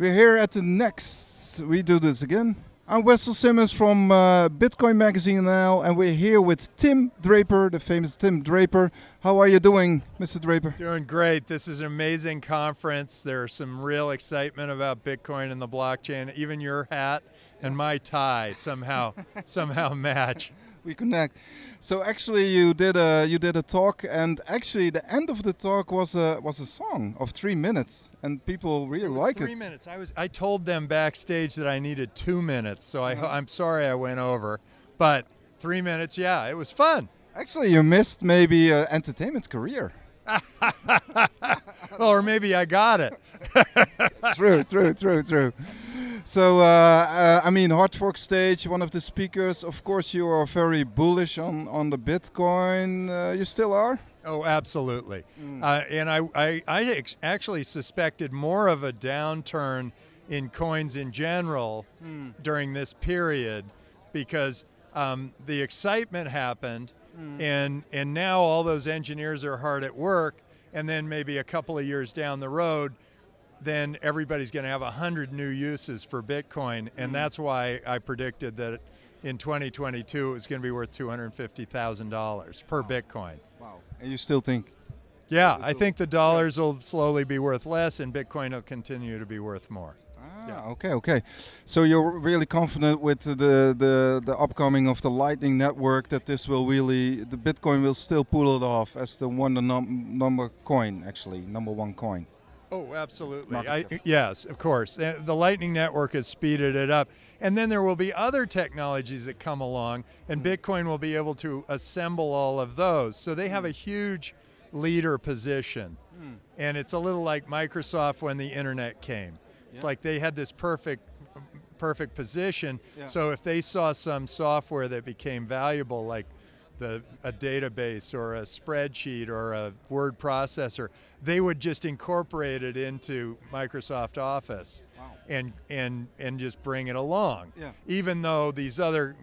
We're here at the next. We do this again. I'm Wessel Simmons from uh, Bitcoin Magazine now, and we're here with Tim Draper, the famous Tim Draper. How are you doing, Mr. Draper? Doing great. This is an amazing conference. There's some real excitement about Bitcoin and the blockchain. Even your hat and my tie somehow somehow match. We connect. So actually, you did a you did a talk, and actually, the end of the talk was a was a song of three minutes, and people really like it. Three minutes. I was I told them backstage that I needed two minutes, so I mm-hmm. I'm sorry I went over, but three minutes. Yeah, it was fun. Actually, you missed maybe an entertainment career. well, or maybe I got it. true, true, true, true. So, uh, uh, I mean, Hard Fork Stage, one of the speakers. Of course, you are very bullish on, on the Bitcoin. Uh, you still are? Oh, absolutely. Mm. Uh, and I, I, I actually suspected more of a downturn in coins in general mm. during this period because um, the excitement happened, mm. and, and now all those engineers are hard at work. And then maybe a couple of years down the road, then everybody's going to have 100 new uses for Bitcoin. And mm. that's why I predicted that in 2022 it was going to be worth $250,000 per wow. Bitcoin. Wow. And you still think? Yeah, I think the dollars will slowly be worth less and Bitcoin will continue to be worth more. Ah, yeah. okay, okay. So you're really confident with the, the the upcoming of the Lightning Network that this will really the Bitcoin will still pull it off as the one the num number coin actually number one coin. Oh, absolutely. I, yes, of course. The Lightning Network has speeded it up. And then there will be other technologies that come along, and mm. Bitcoin will be able to assemble all of those. So they have a huge leader position. Mm. And it's a little like Microsoft when the internet came. It's like they had this perfect perfect position. Yeah. So if they saw some software that became valuable like the, a database or a spreadsheet or a word processor, they would just incorporate it into Microsoft Office wow. and, and, and just bring it along. Yeah. Even though these other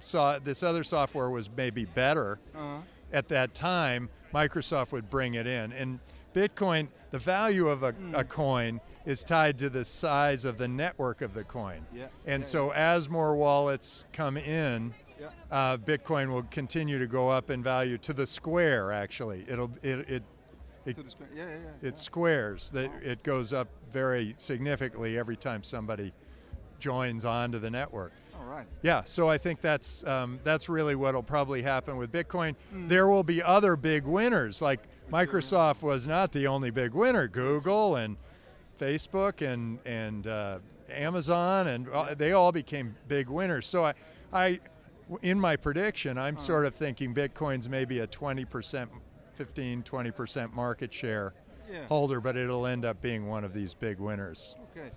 so, this other software was maybe better uh-huh. at that time, Microsoft would bring it in. And Bitcoin, the value of a, mm. a coin is tied to the size of the network of the coin. Yeah. And yeah, so yeah. as more wallets come in, yeah. uh, Bitcoin will continue to go up in value to the square. Actually, it'll it it it, yeah, yeah, yeah. it squares. That it goes up very significantly every time somebody joins onto the network. All right. Yeah, so I think that's um, that's really what will probably happen with Bitcoin. Mm. There will be other big winners. Like Microsoft was not the only big winner. Google and Facebook and and uh, Amazon and they all became big winners. So I, I in my prediction, I'm sort of thinking Bitcoin's maybe a 20%, 15, 20% market share yeah. holder, but it'll end up being one of these big winners. Okay.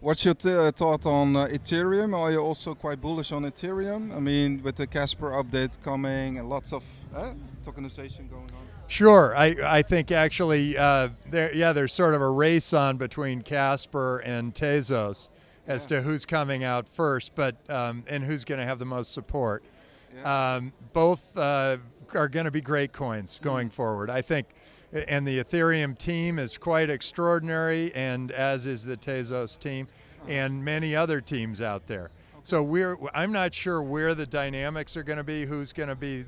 What's your uh, thought on uh, Ethereum? Are you also quite bullish on Ethereum? I mean, with the Casper update coming and lots of uh, tokenization going on. Sure, I, I think actually uh, there yeah there's sort of a race on between Casper and Tezos as yeah. to who's coming out first, but um, and who's going to have the most support. Yeah. Um, both uh, are going to be great coins going mm. forward. I think, and the Ethereum team is quite extraordinary, and as is the Tezos team, and many other teams out there. Okay. So we're I'm not sure where the dynamics are going to be, who's going to be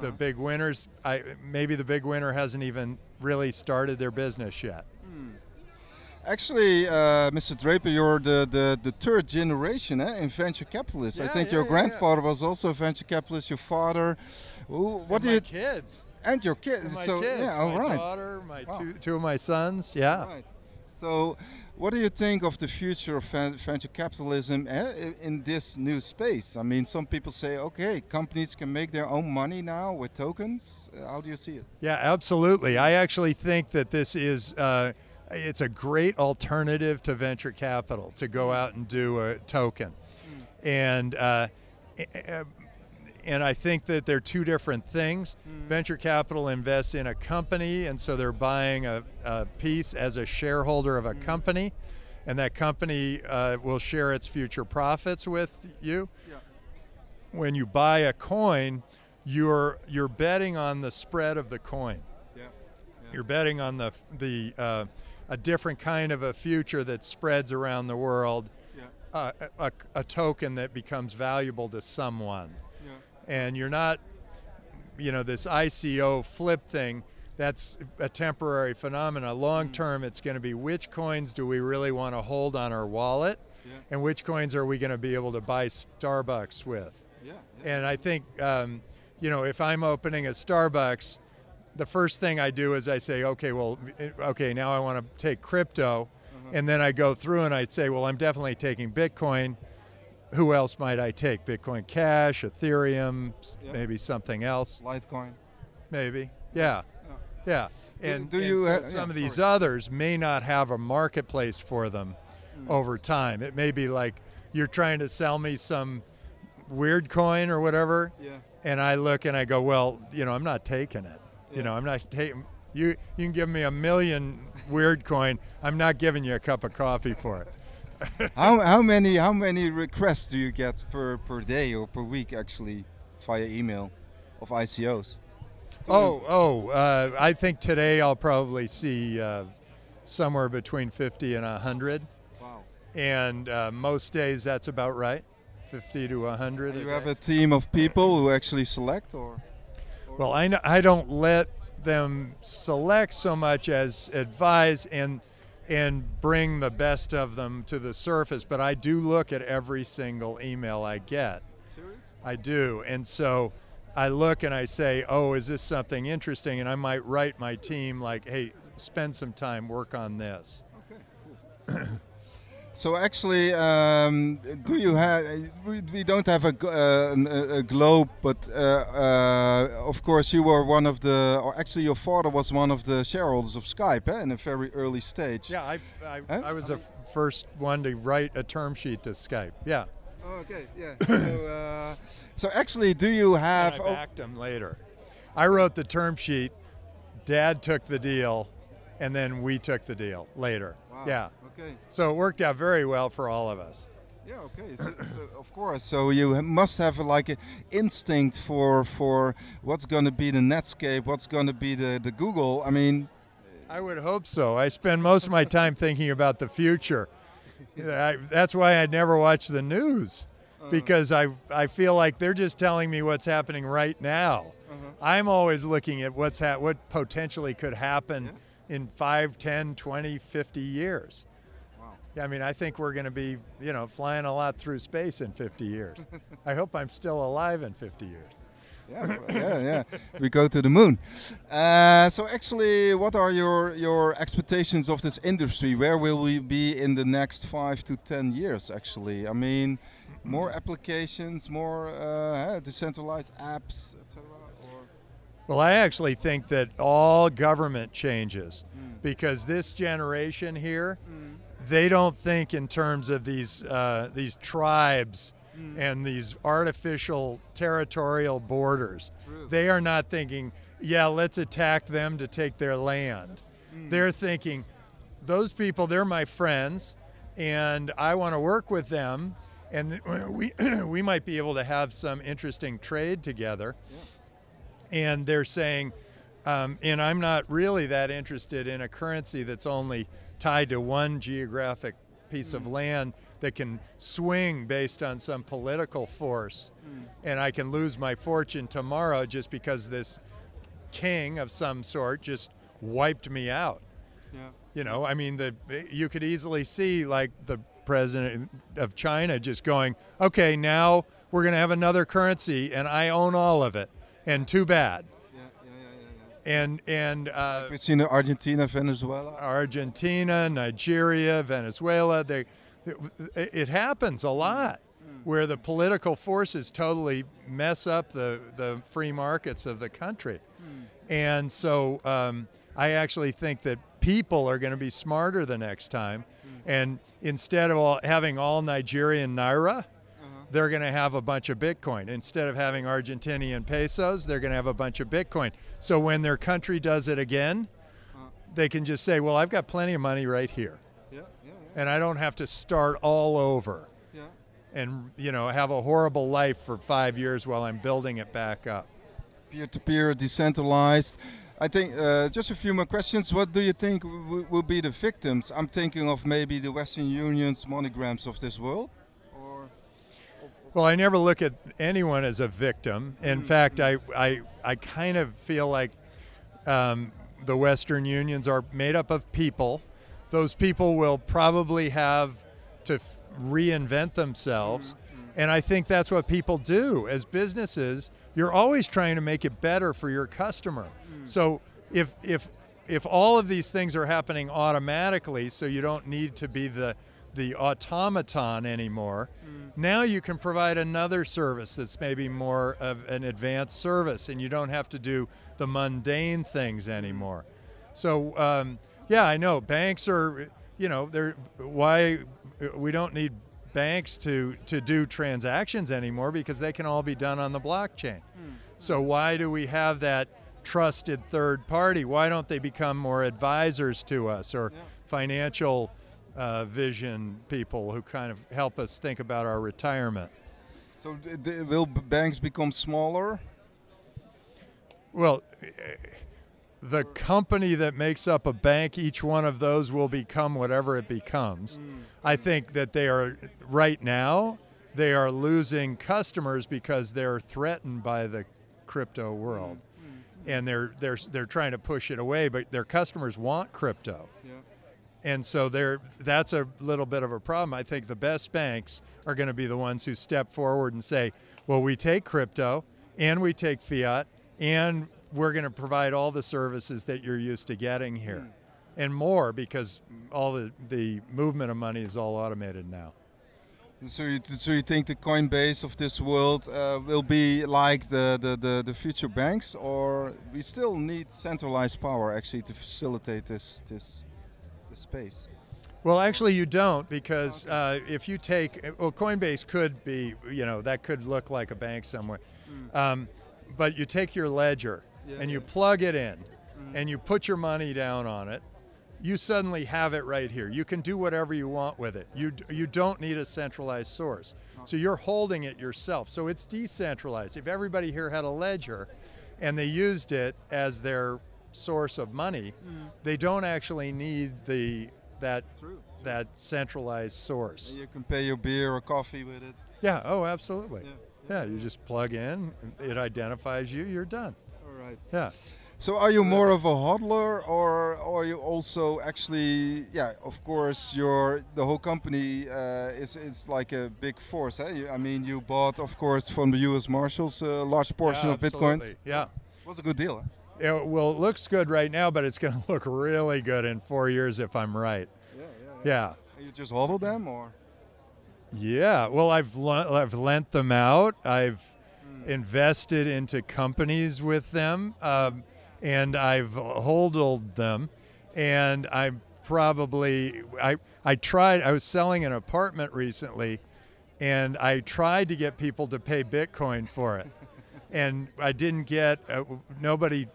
the uh-huh. big winners. I maybe the big winner hasn't even really started their business yet. Actually, uh, Mr. Draper, you're the, the, the third generation eh, in venture capitalists. Yeah, I think yeah, your yeah, grandfather was also a venture capitalist. Your father, Ooh, what do you? kids. And your kids. And my so kids. yeah, all my right. daughter, my wow. two, two of my sons. Yeah. Right. So, what do you think of the future of venture capitalism eh, in this new space? I mean, some people say, okay, companies can make their own money now with tokens. How do you see it? Yeah, absolutely. I actually think that this is. Uh, it's a great alternative to venture capital to go out and do a token. Mm. And uh, and I think that they're two different things. Mm. Venture capital invests in a company, and so they're buying a, a piece as a shareholder of a mm. company, and that company uh, will share its future profits with you. Yeah. When you buy a coin, you're you're betting on the spread of the coin. Yeah. yeah. You're betting on the the uh, a different kind of a future that spreads around the world, uh, a, a, a, token that becomes valuable to someone. Yeah. And you're not, you know, this ICO flip thing. That's a temporary phenomena. Long mm. term, it's going to be which coins do we really want to hold on our wallet, yeah. and which coins are we going to be able to buy Starbucks with. Yeah. And I think, um, you know, if I'm opening a Starbucks, the first thing I do is I say, okay, well, okay, now I want to take crypto, uh-huh. and then I go through and I'd say, well, I'm definitely taking Bitcoin. Who else might I take? Bitcoin Cash, Ethereum, yep. maybe something else. Litecoin. Maybe. Yeah. Yeah. And, do, do you and so some yeah, of these sorry. others may not have a marketplace for them mm. over time. It may be like you're trying to sell me some weird coin or whatever. Yeah. And I look and I go, well, you know, I'm not taking it. Yeah. You know, I'm not taking. You you can give me a million weird coin. I'm not giving you a cup of coffee for it. how, how many how many requests do you get per, per day or per week actually via email of ICOs? Oh oh, uh, I think today I'll probably see uh, somewhere between 50 and 100. Wow. And uh, most days that's about right. 50 to 100. Do you have a team of people who actually select or? Well, I, I don't let them select so much as advise and and bring the best of them to the surface, but I do look at every single email I get. Serious? I do. And so I look and I say, "Oh, is this something interesting?" and I might write my team like, "Hey, spend some time work on this." Okay, cool. So actually, um, do you have? We, we don't have a, uh, a globe, but uh, uh, of course you were one of the, or actually your father was one of the shareholders of Skype eh, in a very early stage. Yeah, I, I, huh? I was the first one to write a term sheet to Skype. Yeah. Oh, okay, yeah. so, uh, so actually, do you have? And I backed him later. I wrote the term sheet. Dad took the deal, and then we took the deal later. Wow. Yeah. Okay. So it worked out very well for all of us. Yeah. Okay. So, so of course, so you must have like an instinct for for what's going to be the Netscape, what's going to be the the Google. I mean. I would hope so. I spend most of my time thinking about the future. I, that's why I never watch the news uh-huh. because I I feel like they're just telling me what's happening right now. Uh-huh. I'm always looking at what's ha- what potentially could happen yeah. in 5, 10, 20, 50 years. Yeah, I mean, I think we're going to be, you know, flying a lot through space in 50 years. I hope I'm still alive in 50 years. Yeah, yeah, yeah. We go to the moon. Uh, so, actually, what are your your expectations of this industry? Where will we be in the next five to ten years? Actually, I mean, more applications, more uh, decentralized apps, etc. Well, I actually think that all government changes mm. because this generation here. They don't think in terms of these uh, these tribes mm. and these artificial territorial borders. True. They are not thinking, yeah, let's attack them to take their land. Mm. They're thinking, those people, they're my friends, and I want to work with them, and we we might be able to have some interesting trade together. Yeah. And they're saying, um, and I'm not really that interested in a currency that's only tied to one geographic piece of land that can swing based on some political force. Mm. And I can lose my fortune tomorrow just because this king of some sort just wiped me out. Yeah. You know, I mean, the you could easily see like the president of China just going, okay, now we're going to have another currency and I own all of it. And too bad and and uh, we've seen Argentina, Venezuela, Argentina, Nigeria, Venezuela. They, it, it happens a lot where the political forces totally mess up the the free markets of the country, mm. and so um, I actually think that people are going to be smarter the next time, mm. and instead of all, having all Nigerian naira they're going to have a bunch of Bitcoin. Instead of having Argentinian pesos, they're going to have a bunch of Bitcoin. So when their country does it again, uh, they can just say, well, I've got plenty of money right here. Yeah, yeah, yeah. And I don't have to start all over and, you know, have a horrible life for five years while I'm building it back up. Peer-to-peer, decentralized. I think uh, just a few more questions. What do you think w- will be the victims? I'm thinking of maybe the Western Union's MoneyGrams of this world. Well, I never look at anyone as a victim. In mm. fact, I, I, I kind of feel like um, the Western Unions are made up of people. Those people will probably have to f- reinvent themselves. Mm-hmm. Mm-hmm. And I think that's what people do. As businesses, you're always trying to make it better for your customer. Mm. So if, if, if all of these things are happening automatically, so you don't need to be the, the automaton anymore, mm. now you can provide another service that's maybe more of an advanced service and you don't have to do the mundane things mm. anymore. So, um, yeah, I know banks are, you know, they're why we don't need banks to, to do transactions anymore because they can all be done on the blockchain. Mm, so, why do we have that trusted third party? Why don't they become more advisors to us or financial uh, vision people who kind of help us think about our retirement? so will b- banks become smaller? Well, the company that makes up a bank, each one of those will become whatever it becomes. Mm. I think that they are, right now, they are losing customers because they're threatened by the crypto world. Mm. Mm. And they're, they're, they're trying to push it away, but their customers want crypto. Yeah. And so there, that's a little bit of a problem. I think the best banks are going to be the ones who step forward and say, well, we take crypto and we take fiat and we're going to provide all the services that you're used to getting here and more because all the, the movement of money is all automated now. So you, so you think the Coinbase of this world uh, will be like the, the, the, the future banks, or we still need centralized power actually to facilitate this this this space? Well, actually, you don't because uh, if you take, well, Coinbase could be, you know, that could look like a bank somewhere. Um, but you take your ledger Yeah, and you plug it in and you put your money down on it, you suddenly have it right here. You can do whatever you want with it. You, you don't need a centralized source. So you're holding it yourself. So it's decentralized. If everybody here had a ledger and they used it as their source of money, they don't actually need the that True. that centralized source. And you can pay your beer or coffee with it. Yeah, oh, absolutely. Yeah, Yeah, you just plug in, it identifies you, you're done. All right. Yeah. So are you more of a hodler, or or are you also actually, yeah, of course, your the whole company uh, is is like a big force. Eh? You, I mean, you bought, of course, from the U.S. Marshals a large portion Yeah, of bitcoins. absolutely. Yeah. was a good deal. Huh? It, well, it looks good right now, but it's going to look really good in four years if I'm right. Yeah, Yeah. And you just hodl them, or Yeah. Well, I've le- I've lent them out. I've invested into companies with them, um, and I've hodled them, and I'm probably I I tried. I was selling an apartment recently, and I tried to get people to pay Bitcoin for it, and I didn't get uh, nobody.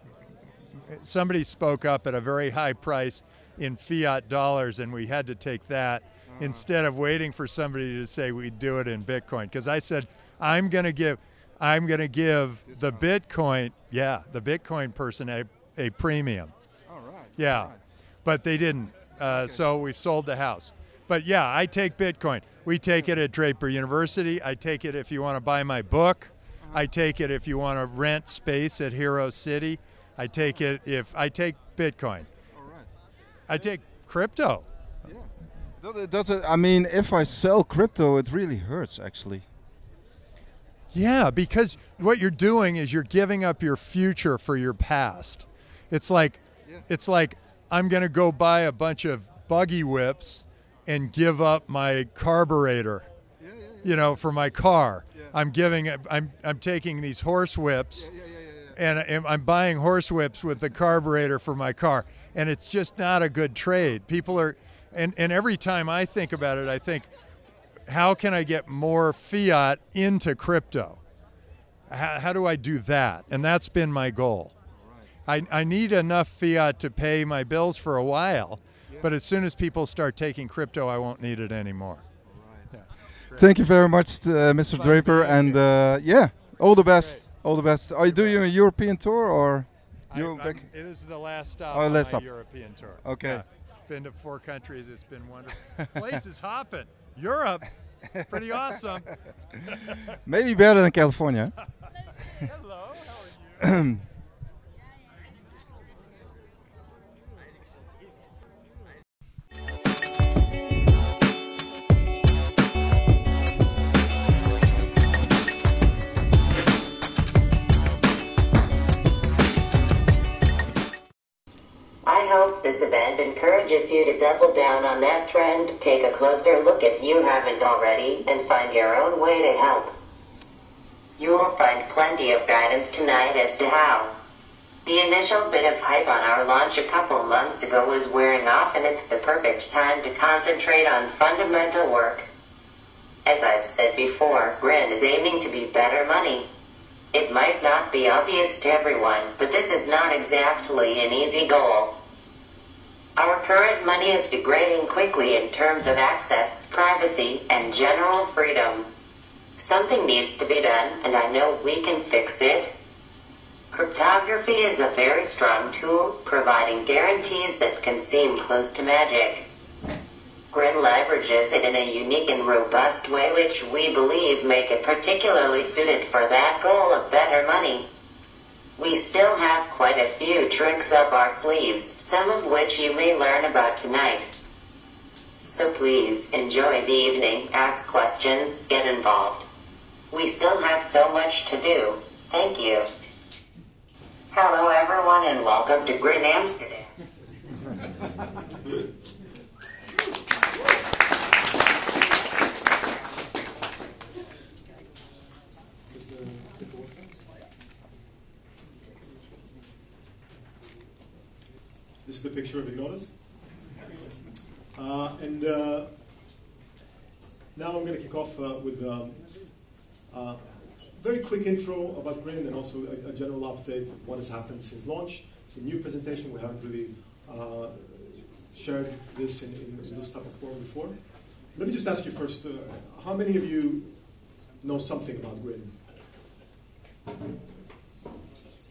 Somebody spoke up at a very high price in fiat dollars, and we had to take that instead of waiting for somebody to say we'd do it in Bitcoin. Because I said I'm going to give, I'm going to give the Bitcoin, yeah, the Bitcoin person a, a premium. all right. Yeah, all right. but they didn't. Uh, So we've sold the house. But yeah, I take Bitcoin. We take it at Draper University. I take it if you want to buy my book. I take it if you want to rent space at Hero City. I take it if I take Bitcoin. All right. I take crypto. Yeah. Does it-? I mean, if I sell crypto, it really hurts actually. Yeah, because what you're doing is you're giving up your future for your past. It's like Yeah. it's like I'm going to go buy a bunch of buggy whips and give up my carburetor, Yeah, yeah, you know, for my car. Yeah. I'm giving I'm I'm taking these horse whips and I'm- I'm buying horse whips with the carburetor for my car. And it's just not a good trade. People are, and, and every time I think about it, I think, how can I get more fiat into crypto? How, how do I do that? And that's been my goal. I, I need enough fiat to pay my bills for a while, but as soon as people start taking crypto, I won't need it anymore. Thank you very much, uh, Mr. Draper, and uh, yeah, all the best. All the best. Are you doing a European tour or? You I, back? I'm- It is the last stop Oh, on last my stop. European tour. Okay. Yeah. Been to four countries. It's been wonderful. Place is hopping. Europe, pretty awesome. Maybe better than California. Hello, how are you? I hope this event encourages you to double down on that trend, take a closer look if you haven't already, and find your own way to help. You will find plenty of guidance tonight as to how. The initial bit of hype on our launch a couple months ago is wearing off and it's the perfect time to concentrate on fundamental work. As I've said before, Grin is aiming to be better money. It might not be obvious to everyone, but this is not exactly an easy goal. Our current money is degrading quickly in terms of access, privacy, and general freedom. Something needs to be done, and I know we can fix it. Cryptography is a very strong tool, providing guarantees that can seem close to magic. Grin leverages it in a unique and robust way which we believe make it particularly suited for that goal of better money. We still have quite a few tricks up our sleeves, some of which you may learn about tonight. So please enjoy the evening, ask questions, get involved. We still have so much to do. Thank you. Hello everyone and welcome to Grin Amsterdam. This is the picture of Ignotus. Uh, and uh, now I'm going to kick off uh, with um, a very quick intro about Grin and also a, a general update of what has happened since launch. It's a new presentation. We haven't really uh, shared this in, in, in this type of form before. Let me just ask you first, uh, how many of you know something about Grin?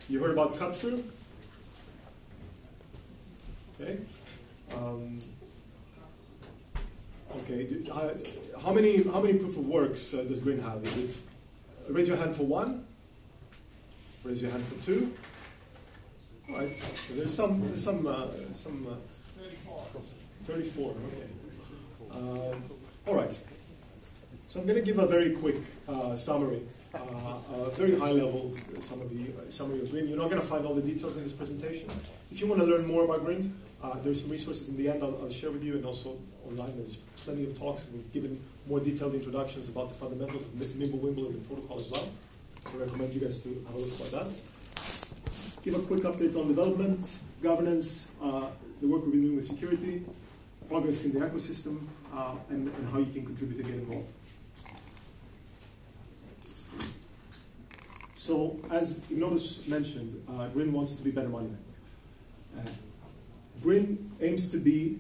You heard about cut through? Okay. Um, okay. Do, uh, how many how many proof of works uh, does Grin have? Is it raise your hand for one? Raise your hand for two. All right. So there's some there's some uh, some. Uh, Thirty-four. Okay. Um, all right. So I'm going to give a very quick uh, summary, uh, uh, very high level summary, summary of Grin. You're not going to find all the details in this presentation. If you want to learn more about Grin, uh, there's some resources in the end I'll, I'll, share with you, and also online there's plenty of talks. We've given more detailed introductions about the fundamentals of Mimblewimble and the protocol as well. I recommend you guys to have a look at that. Give a quick update on development, governance, uh, the work we've been doing with security, progress in the ecosystem, uh, and, and how you can contribute and get involved. So, as Ignotus mentioned, uh, wants to be better money. Uh, Grin aims to be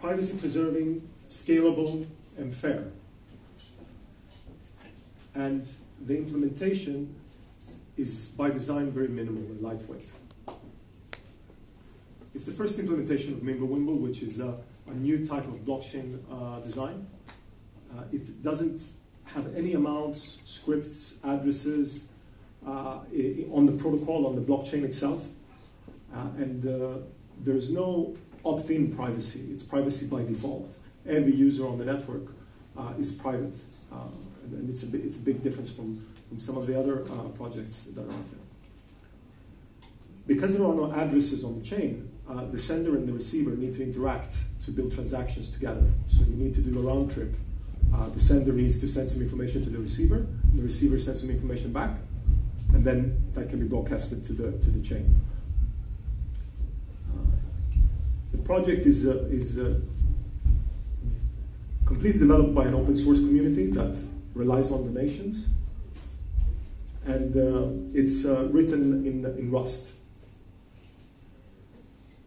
privacy preserving, scalable, and fair. And the implementation is by design very minimal and lightweight. It's the first implementation of Mimblewimble, which is a, a new type of blockchain uh, design. Uh, it doesn't have any amounts, scripts, addresses uh, on the protocol, on the blockchain itself. Uh, and uh, there's no opt-in privacy. It's privacy by default. Every user on the network uh, is private. and, and it's, a big, it's a big difference from, from some of the other projects that are out there. Because there are no addresses on the chain, uh, the sender and the receiver need to interact to build transactions together. So you need to do a round trip. Uh, the sender needs to send some information to the receiver, the receiver sends some information back, and then that can be broadcasted to the to the chain. Uh, the project is uh, is uh, completely developed by an open source community that relies on donations, and uh, it's written in in Rust.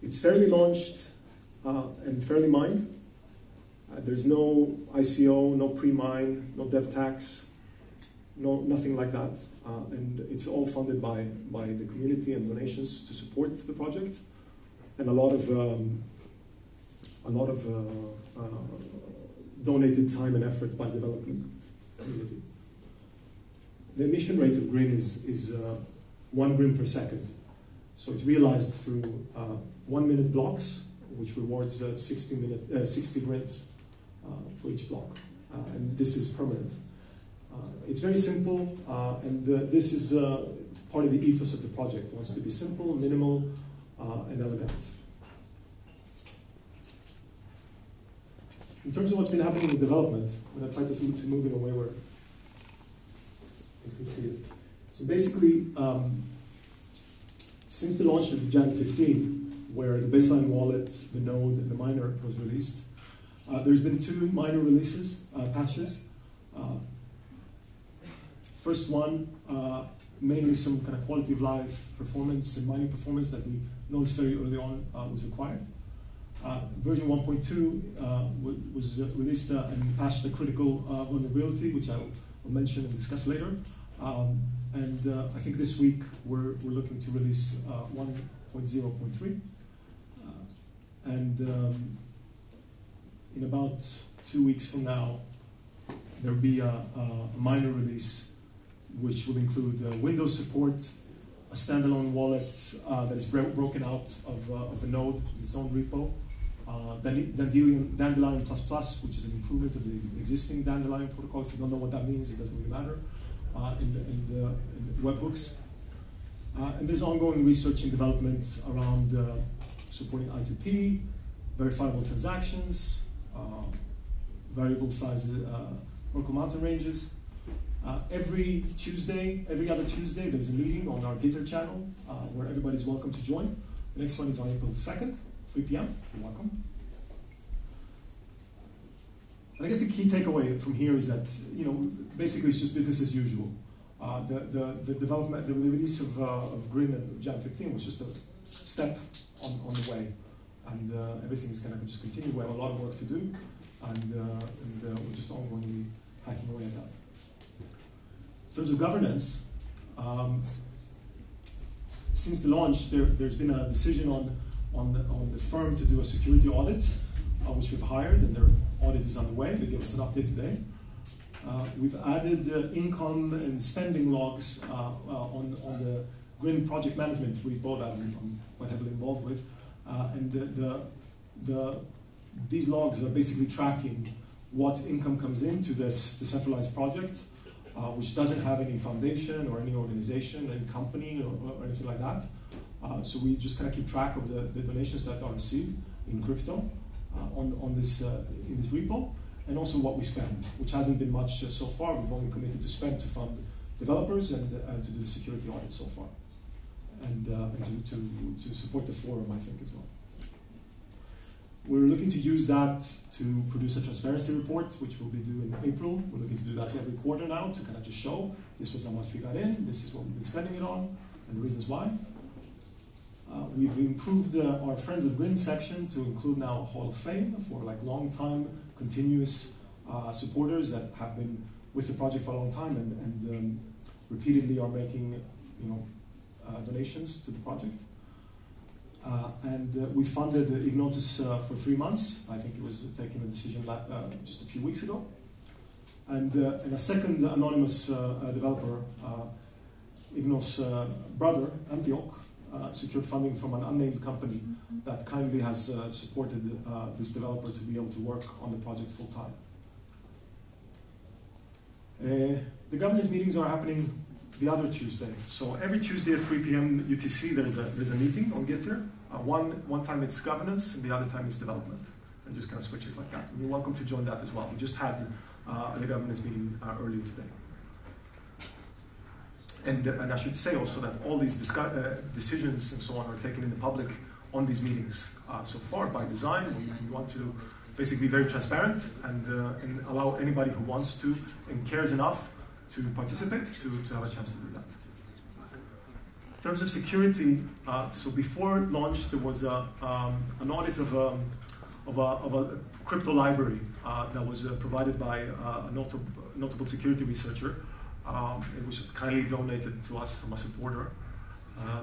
It's fairly launched and fairly mined. Uh, there's no ICO, no pre-mine, no dev tax, no, nothing like that. Uh, and it's all funded by, by the community and donations to support the project. And a lot of, um, a lot of uh, uh, donated time and effort by development community. The emission rate of Grin is, is uh, one Grin per second. So it's realized through uh, one minute blocks, which rewards uh, 60, minute, 60 grins for each block. and this is permanent. Uh, it's very simple, uh, and this is uh, part of the ethos of the project. It wants to be simple, minimal, and elegant. In terms of what's been happening in development, when I'm going to try to move, to move in a way where you can see it. So basically, um, since the launch of Jan 15, where the baseline wallet, the node, and the miner was released, uh, there's been two minor releases, uh, patches. Uh, First one, uh, mainly some kind of quality of life performance and mining performance that we noticed very early on uh, was required. Uh, version 1.2 uh, was uh, released uh, and patched a critical vulnerability, which I will, mention and discuss later. Um, and I think this week we're, we're looking to release 1.0.3. and um, in about two weeks from now, there'll be a, a minor release which will include uh, Windows support, a standalone wallet uh, that is bro broken out of, uh, of the node, in its own repo, uh, Dandelion, Dandelion++, which is an improvement of the existing Dandelion protocol. If you don't know what that means, it doesn't really matter uh, in, the, in, the, in the webhooks. Uh, and there's ongoing research and development around uh, supporting I2P, verifiable transactions, variable size Merkle mountain ranges, uh, every Tuesday, every other Tuesday, there's a meeting on our Gitter channel uh, where everybody's welcome to join. The next one is on April 2nd, 3 p.m. You're welcome. And I guess the key takeaway from here is that, you know, basically it's just business as usual. Uh, the, the, the development, the release of, uh, of Grin and Jan 15 was just a step on, on the way. And uh, everything is going to just continue. We have a lot of work to do, and, uh, and we're just ongoingly hacking away at that. In terms of governance, um, since the launch, there, has been a decision on, on, the, on the firm to do a security audit, uh, which we've hired, and their audit is underway. They gave us an update today. Uh, we've added income and spending logs uh, uh, on, on the Grin project management repo that I'm, I'm quite heavily involved with. Uh, and the, the, the, these logs are basically tracking what income comes into this decentralized project uh, which doesn't have any foundation or any organization, any company or, or anything like that. Uh, so we just kind of keep track of the, the, donations that are received in crypto uh, on, on this, uh, in this repo, and also what we spend, which hasn't been much uh, so far. We've only committed to spend to fund developers and, to do the security audit so far, and, and to, to, to support the forum, I think, as well. We're looking to use that to produce a transparency report, which we'll be due in April. We're looking to do that every quarter now to kind of just show this was how much we got in, this is what we've been spending it on, and the reasons why. Uh, we've improved uh, our Friends of Grin section to include now a Hall of Fame for like long-time, continuous uh, supporters that have been with the project for a long time and, and um, repeatedly are making you know, uh, donations to the project. Uh, and uh, we funded Ignotus uh, for three months. I think it was taking a decision just a few weeks ago. And, and a second anonymous developer, Ignotus' brother, Antioch, uh, secured funding from an unnamed company that kindly has uh, supported uh, this developer to be able to work on the project full time. the governance meetings are happening the other Tuesday. So every Tuesday at 3 p.m. UTC, there's a, there's a meeting on Gitter. Uh, one, one time it's governance, and the other time it's development. And just kind of switches like that. You're welcome to join that as well. We just had uh, a governance meeting uh, earlier today. And, uh, and I should say also that all these uh, decisions and so on are taken in the public on these meetings. Uh, so far, by design, we, we, want to basically be very transparent and, and allow anybody who wants to and cares enough to participate to, to have a chance to do that. In terms of security, uh, so before launch, there was a, um, an audit of a, um, of a, of a crypto library uh, that was uh, provided by uh, a notable, notable security researcher. Um, it was kindly donated to us from a supporter. Uh,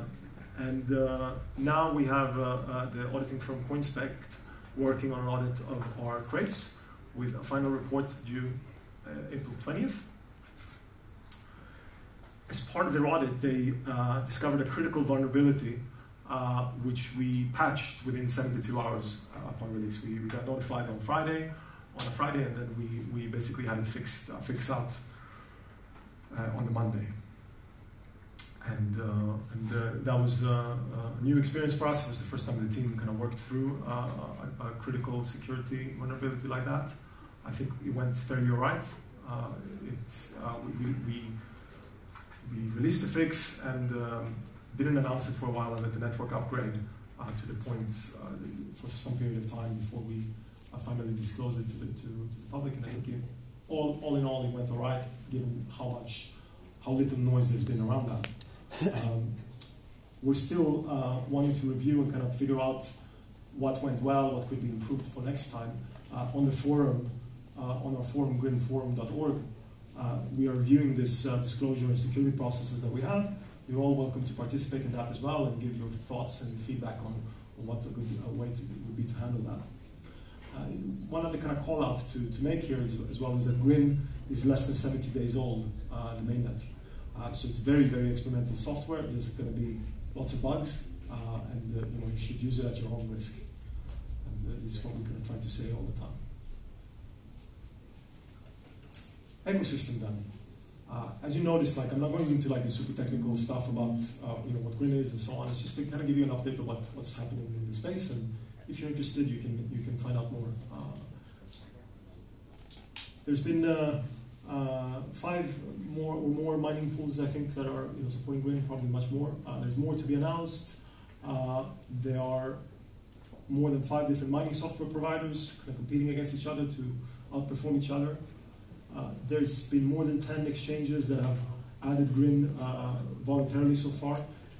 and uh, now we have the auditing firm Coinspect working on an audit of our crates with a final report due April 20th. As part of their audit, they uh, discovered a critical vulnerability uh, which we patched within 72 hours upon release. We, we, got notified on Friday, on a Friday, and then we, we basically had it fixed, fixed out on the Monday and, uh, and uh, that was uh, a new experience for us. It was the first time the team kind of worked through a, a, critical security vulnerability like that. I think it went fairly all right. it, we, we, we, released the fix and um, didn't announce it for a while and the network upgrade uh, to the point uh, for some period of time before we uh, finally disclosed it to the, to, to the public. And I think it, all, all in all, it went all right, given how much, how little noise there's been around that. Um, we're still uh, wanting to review and kind of figure out what went well, what could be improved for next time. Uh, on the forum, uh, on our forum, grinforum.org, uh, we are reviewing this uh, disclosure and security processes that we have. You're all welcome to participate in that as well and give your thoughts and feedback on, on what a good uh, way to, would be to handle that. one other kind of call out to, to make here is, as well is that Grin is less than 70 days old, the mainnet. Uh, so it's very, very experimental software. There's going to be lots of bugs, uh, and uh, you know you should use it at your own risk. And uh, this is what we're going to try to say all the time. Ecosystem then. Uh, as you notice, like I'm not going into like the super technical stuff about uh, you know what Grin is and so on. It's just to kind of give you an update of what, what's happening in the space, and if you're interested, you can you can find out more. there's been uh, five more or more mining pools, I think, that are you know, supporting Grin, probably much more. Uh, there's more to be announced. Uh, there are more than five different mining software providers kind of competing against each other to outperform each other. Uh, there's been more than 10 exchanges that have added Grin uh, voluntarily so far.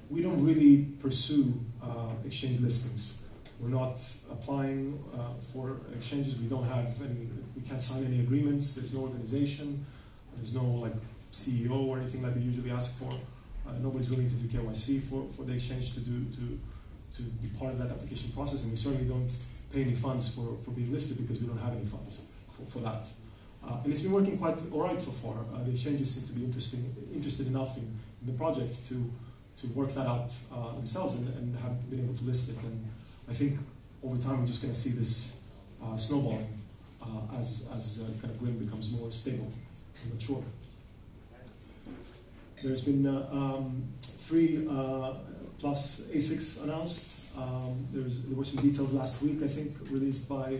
We don't really pursue uh, exchange listings. We're not applying for exchanges. We don't have any we can't sign any agreements. There's no organization. There's no like CEO or anything like they usually ask for. Uh, nobody's willing to do KYC for, for the exchange to do to to be part of that application process, and we certainly don't pay any funds for, for being listed because we don't have any funds for, for that. Uh, and it's been working quite all right so far. Uh, the exchanges seem to be interesting, interested enough in, in the project to to work that out uh, themselves and, and, have been able to list it. And I think over time we're just going to see this uh, snowballing uh, as, as uh, kind of Grin becomes more stable and mature. There's been um, three plus ASICs announced. Um, there were some details last week, I think, released by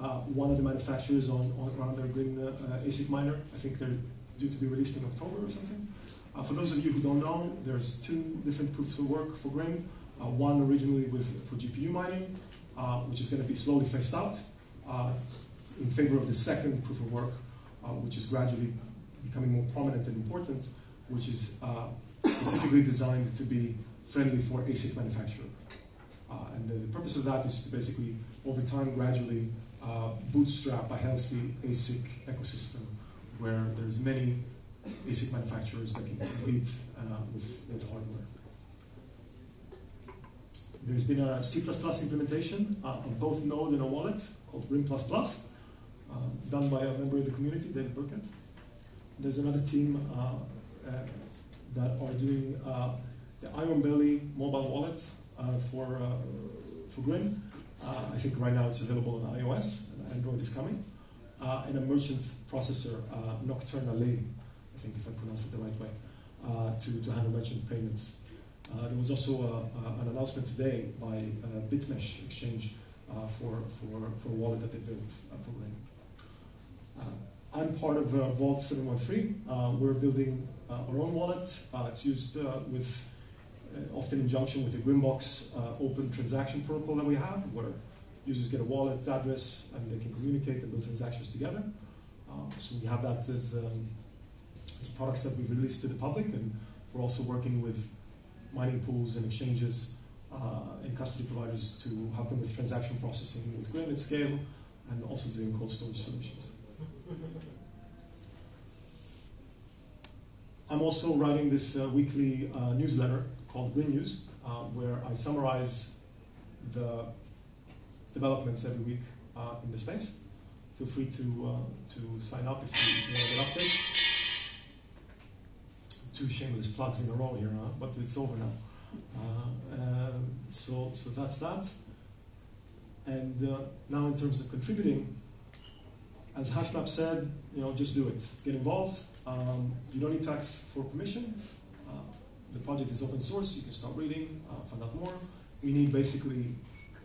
uh, one of the manufacturers on, on their Grin uh, ASIC miner. I think they're due to be released in October or something. Uh, for those of you who don't know, there's two different proofs of work for Grin. one originally with for GPU mining, which is going to be slowly phased out in favor of the second proof of work, uh, which is gradually becoming more prominent and important, which is uh, specifically designed to be friendly for ASIC manufacturer. Uh, and the, the, purpose of that is to basically, over time, gradually uh, bootstrap a healthy ASIC ecosystem where there's many ASIC manufacturers that can compete uh, with, with hardware. There's been a C++ implementation uh, of both Node and a wallet called Grin++ um, done by a member of the community, David Burkett. There's another team uh, uh, that are doing uh, the Ironbelly mobile wallet for, for Grin. I think right now it's available on iOS, and Android is coming. and a merchant processor, Nocturnally, I think if I pronounce it the right way, to, to handle merchant payments. Uh, there was also a, a, an announcement today by uh, Bitmesh Exchange uh, for, for, for a wallet that they built for. Uh, I'm part of uh, Vault 713. Uh, we're building our own wallet. it's used with often in junction with the Grinbox open transaction protocol that we have, where users get a wallet address and they can communicate and build transactions together. so we have that as, um, as products that we've released to the public, and we're also working with mining pools and exchanges uh, and custody providers to help them with transaction processing with Grin at scale and also doing cold storage solutions. I'm also writing this uh, weekly uh, newsletter called Grin News, uh, where I summarize the developments every week uh, in the space. Feel free to uh, to sign up if you, want to get updates. Two shameless plugs in a row here, huh? but it's over now. Um, so so that's that. And now in terms of contributing, as HashMap said, you know, just do it. Get involved. Um, you don't need to ask for permission. Uh, the project is open source. You can start reading, uh, find out more. We need basically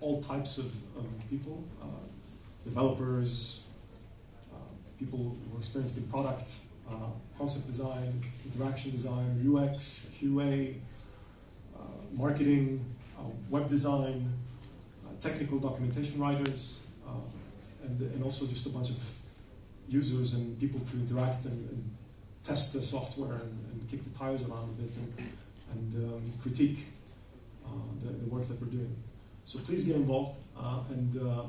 all types of, of people, uh, developers, uh, people who are experienced in product, uh, concept design, interaction design, UX, QA, uh, marketing, web design, technical documentation writers, and, and also just a bunch of users and people to interact and, and test the software and, and, kick the tires around it and, and um, critique uh, the, the, work that we're doing. So please get involved. Uh, and uh,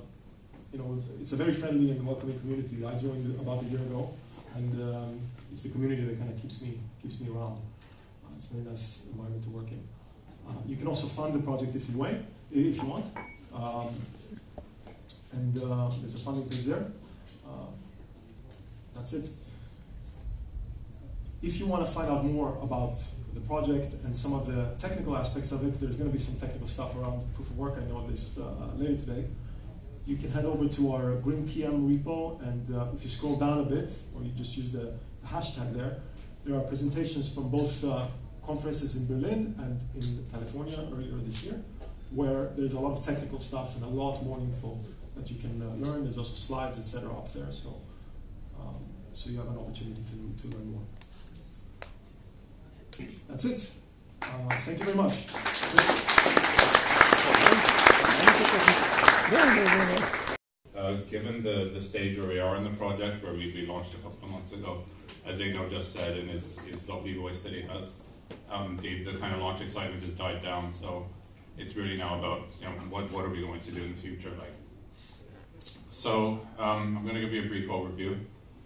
you know, it's a very friendly and welcoming community. I joined about a year ago, and um, it's the community that kind of keeps me keeps me around. Uh, it's a very nice environment to work in. Uh, you can also fund the project if you want. If you want. Um, and uh, there's a funding page there. That's it. If you want to find out more about the project and some of the technical aspects of it, there's going to be some technical stuff around proof of work, I this uh, later today. You can head over to our Grin PM repo, and uh, if you scroll down a bit, or you just use the hashtag there, there are presentations from both uh, conferences in Berlin and in California earlier this year, where there's a lot of technical stuff and a lot more info that you can uh, learn. There's also slides, etc., up there. So so you have an opportunity to, to learn more. That's it. Uh, thank you very much. Uh, given the, the stage where we are in the project, where we, we launched a couple of months ago, as Igno just said in his, his lovely voice that he has, um, the, the kind of launch excitement has died down. So it's really now about you know, what, what are we going to do in the future. Like, so um, I'm going to give you a brief overview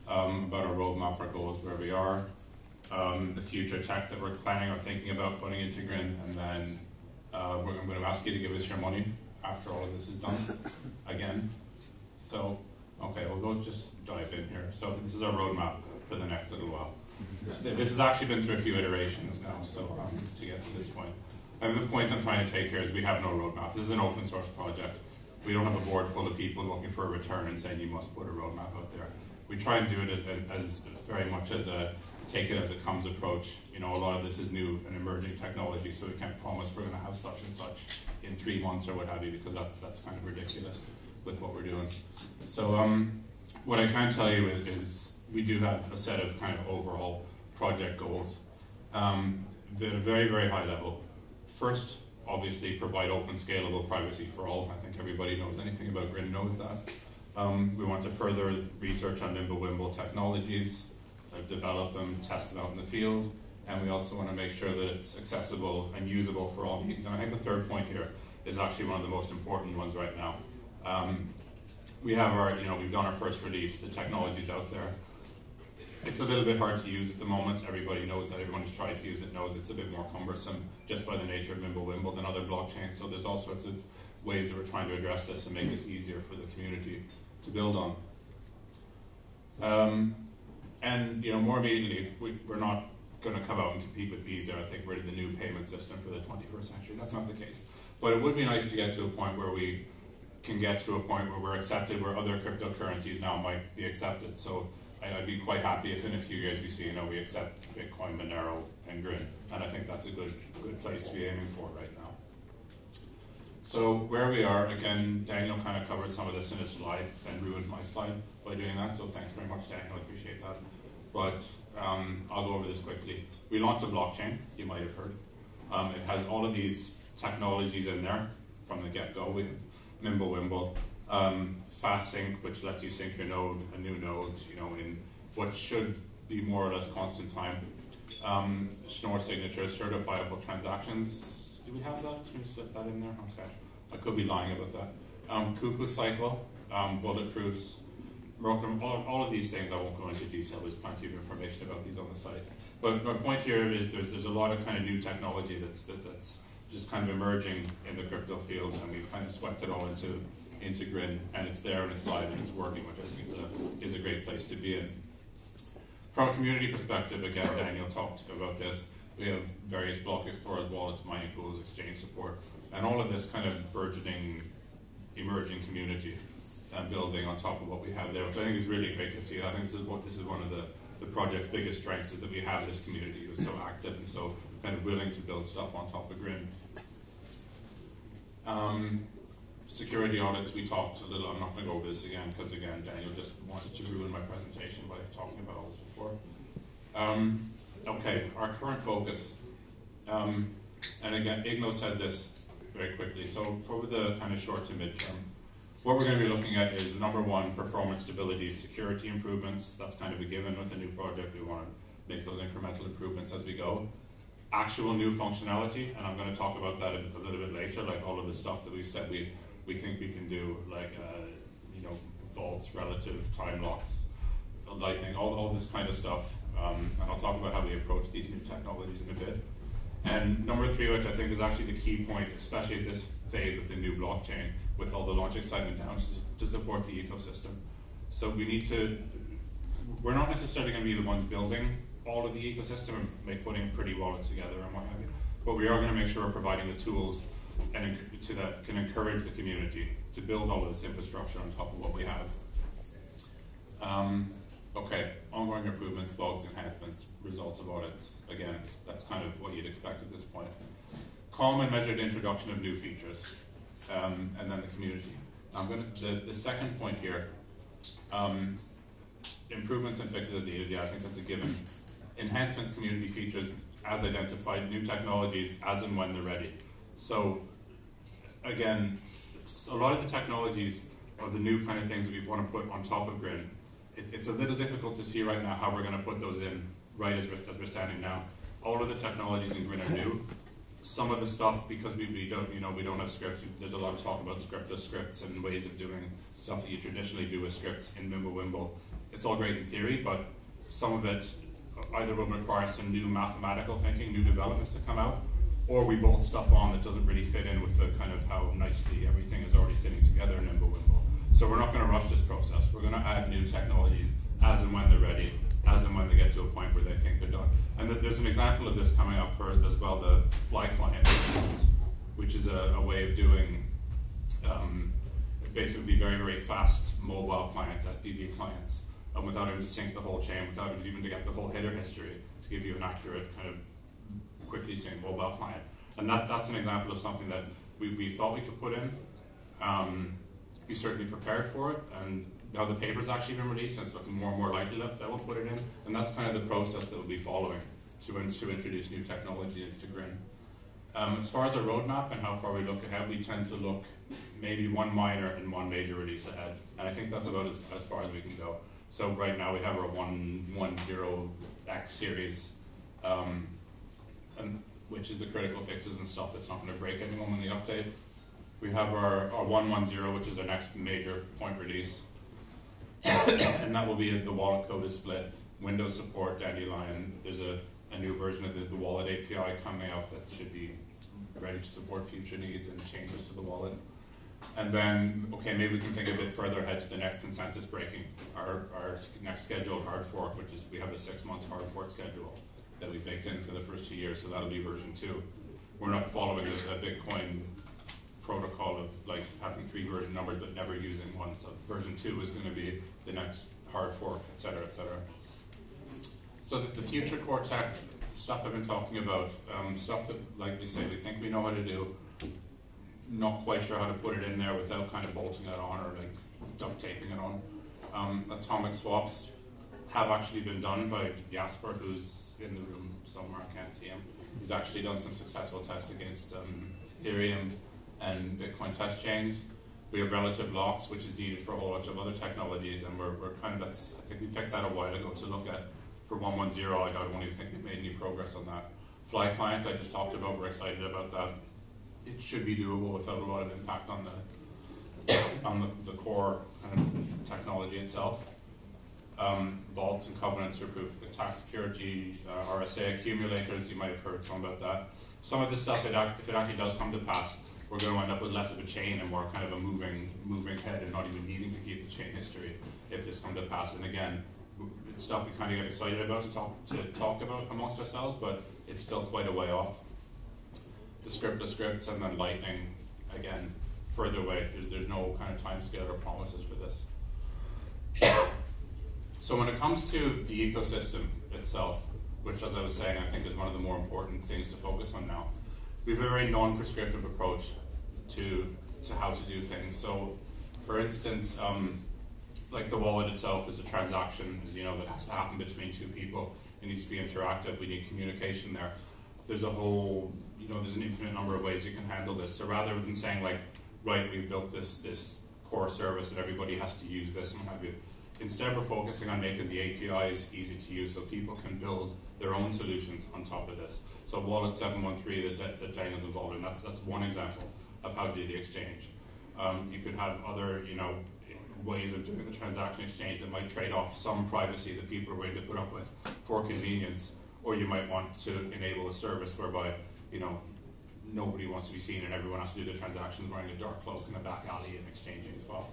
um, about our roadmap, our goals, where we are, um, the future tech that we're planning or thinking about putting into Grin, and then uh, I'm going to ask you to give us your money after all of this is done again. So, okay, we'll go just dive in here. So this is our roadmap for the next little while. This has actually been through a few iterations now, so um, to get to this point. And the point I'm trying to take here is we have no roadmap. This is an open source project. We don't have a board full of people looking for a return and saying you must put a roadmap out there we try and do it as, as, very much as a take it as it comes approach. You know, a lot of this is new and emerging technology, so we can't promise we're going to have such and such in three months or what have you, because that's that's kind of ridiculous with what we're doing. So, um, what I can tell you is, is, we do have a set of kind of overall project goals um, at a very very high level. First, obviously, provide open, scalable privacy for all. I think everybody knows anything about Grin knows that. Um, we want to further research on Mimblewimble technologies, develop them, test them out in the field, and we also want to make sure that it's accessible and usable for all needs. And I think the third point here is actually one of the most important ones right now. Um, we have our, you know, we've done our first release, the technology's out there. It's a little bit hard to use at the moment. Everybody knows that. Everyone who's tried to use it knows it's a bit more cumbersome just by the nature of Mimblewimble than other blockchains. So there's all sorts of ways that we're trying to address this and make this easier for the community to build on. Um, and you know, more immediately, we, we're not going to come out and compete with Visa. I think we're the new payment system for the 21st century. That's not the case. But it would be nice to get to a point where we can get to a point where we're accepted, where other cryptocurrencies now might be accepted. So I'd be quite happy if in a few years we see, you know, we accept Bitcoin, Monero, and Grin. And I think that's a good good place to be aiming for right now. So where we are, again, Daniel kind of covered some of this in his slide and ruined my slide by doing that, so thanks very much, Daniel, I appreciate that. But um, I'll go over this quickly. We launched a blockchain, you might have heard. Um, it has all of these technologies in there from the get-go. We Mimblewimble, um, fast sync, which lets you sync your node, a new node, you know, in what should be more or less constant time. Um, Schnorr signatures, certifiable transactions, do we have that? Can we slip that in there? Okay. I could be lying about that. Um, cuckoo cycle, um, bulletproofs, Merkle, all, all of these things I won't go into detail. There's plenty of information about these on the site. But my point here is there's there's a lot of kind of new technology that's that, that's just kind of emerging in the crypto field, and we've kind of swept it all into into Grin, and it's there and it's live and it's working, which I think is a, is a great place to be in. From a community perspective, again, Daniel talked about this. We have various block explorers, wallets, mining pools, exchange support, and all of this kind of burgeoning, emerging community and building on top of what we have there, which I think is really great to see. I think this is what this is one of the, the project's biggest strengths is that we have this community who's so active and so kind of willing to build stuff on top of Grin. Um, security audits, we talked a little, I'm not going to go over this again because again, Daniel just wanted to ruin my presentation by talking about all this before. Um, okay, our current focus, um, and again, Igno said this very quickly, so for the kind of short to mid-term, what we're going to be looking at is number one, performance stability, security improvements. That's kind of a given with a new project. We want to make those incremental improvements as we go. Actual new functionality, and I'm going to talk about that a, a little bit later, like all of the stuff that we said we, we think we can do, like, uh, you know, vaults, relative time locks, lightning, all, all this kind of stuff. Um, and I'll talk about how we approach these new technologies in a bit. And number three, which I think is actually the key point, especially at this phase with the new blockchain, with all the launch excitement now, to, support the ecosystem. So we need to, we're not necessarily going to be the ones building all of the ecosystem and make, putting pretty wallets together and what have you, but we are going to make sure we're providing the tools and to that can encourage the community to build all of this infrastructure on top of what we have. Um, okay, ongoing improvements, bugs, enhancements, results of audits. Again, that's kind of what you'd expect at this point. Calm and measured introduction of new features um, and then the community. Now I'm going to, the, the second point here, um, improvements and fixes are needed. Yeah, I think that's a given. Enhancements, community features, as identified, new technologies, as and when they're ready. So, again, a lot of the technologies are the new kind of things that we want to put on top of Grin, it, it's a little difficult to see right now how we're going to put those in right as we're, as we're standing now. All of the technologies in Grin are new some of the stuff because we, we don't you know we don't have scripts. There's a lot of talk about scriptless scripts and ways of doing stuff that you traditionally do with scripts in Mimblewimble. It's all great in theory, but some of it either will require some new mathematical thinking, new developments to come out, or we bolt stuff on that doesn't really fit in with the kind of how nicely everything is already sitting together in Mimblewimble. So we're not going to rush this process. We're going to add new technologies as and when they're ready as and when they get to a point where they think they're done. And th- there's an example of this coming up for as well the Fly client, which is a, a way of doing um, basically very, very fast mobile clients, FTP clients, without having to sync the whole chain, without even to get the whole header history to give you an accurate kind of quickly sync mobile client. And that, that's an example of something that we, we thought we could put in. Um, we certainly prepared for it, and now the paper's actually been released and it's looking more and more likely that, we'll put it in. And that's kind of the process that we'll be following to, to introduce new technology into Grin. Um, as far as our roadmap and how far we look ahead, we tend to look maybe one minor and one major release ahead. And I think that's about as, as far as we can go. So right now we have our 110X series, um, and, which is the critical fixes and stuff that's not going to break anyone when they update. We have our, our 110, which is our next major point release. and that will be the wallet code is split. Windows support Dandelion. There's a, a new version of the, the wallet API coming out that should be ready to support future needs and changes to the wallet. And then, okay, maybe we can think a bit further ahead to the next consensus breaking, our, our next scheduled hard fork, which is we have a six months hard fork schedule that we baked in for the first two years, so that'll be version two. We're not following the, the Bitcoin protocol of like having three version numbers but never using one. So version two is going to be the next hard fork, et cetera, et cetera. So the, the future tech stuff I've been talking about, um, stuff that, like we say, we think we know how to do, not quite sure how to put it in there without kind of bolting it on or like duct taping it on. Um, atomic swaps have actually been done by Jasper, who's in the room somewhere, I can't see him. He's actually done some successful tests against um, Ethereum and Bitcoin test chains. We have relative locks, which is needed for a whole bunch of other technologies, and we're, we're kind of, that's, I think we picked that a while ago to look at for 110. I don't even think we've made any progress on that. Fly client, I just talked about, we're excited about that. It should be doable without a lot of impact on the on the, the core kind of technology itself. Um, vaults and covenants for proof of attack security, uh, RSA accumulators, you might have heard some about that. Some of this stuff, it act, if it actually does come to pass, we're going to end up with less of a chain and more kind of a moving, moving head and not even needing to keep the chain history if this comes to pass. And again, it's stuff we kind of get excited about to talk, to talk about amongst ourselves, but it's still quite a way off. The script the scripts and then lightning, again, further away. There's, there's no kind of time scale or promises for this. so when it comes to the ecosystem itself, which as I was saying, I think is one of the more important things to focus on now, we have a very non-prescriptive approach to, to how to do things. So for instance, um, like the wallet itself is a transaction, as you know, that has to happen between two people. It needs to be interactive. We need communication there. There's a whole, you know, there's an infinite number of ways you can handle this. So rather than saying like, right, we've built this this core service and everybody has to use this and have you, instead we're focusing on making the APIs easy to use so people can build their own solutions on top of this. So Wallet 713 that, that Daniel's involved in, that's, that's one example of how to do the exchange. Um, you could have other, you know, ways of doing the transaction exchange that might trade off some privacy that people are willing to put up with for convenience, or you might want to enable a service whereby you know nobody wants to be seen and everyone has to do the transactions wearing a dark cloak in a back alley and exchanging as well.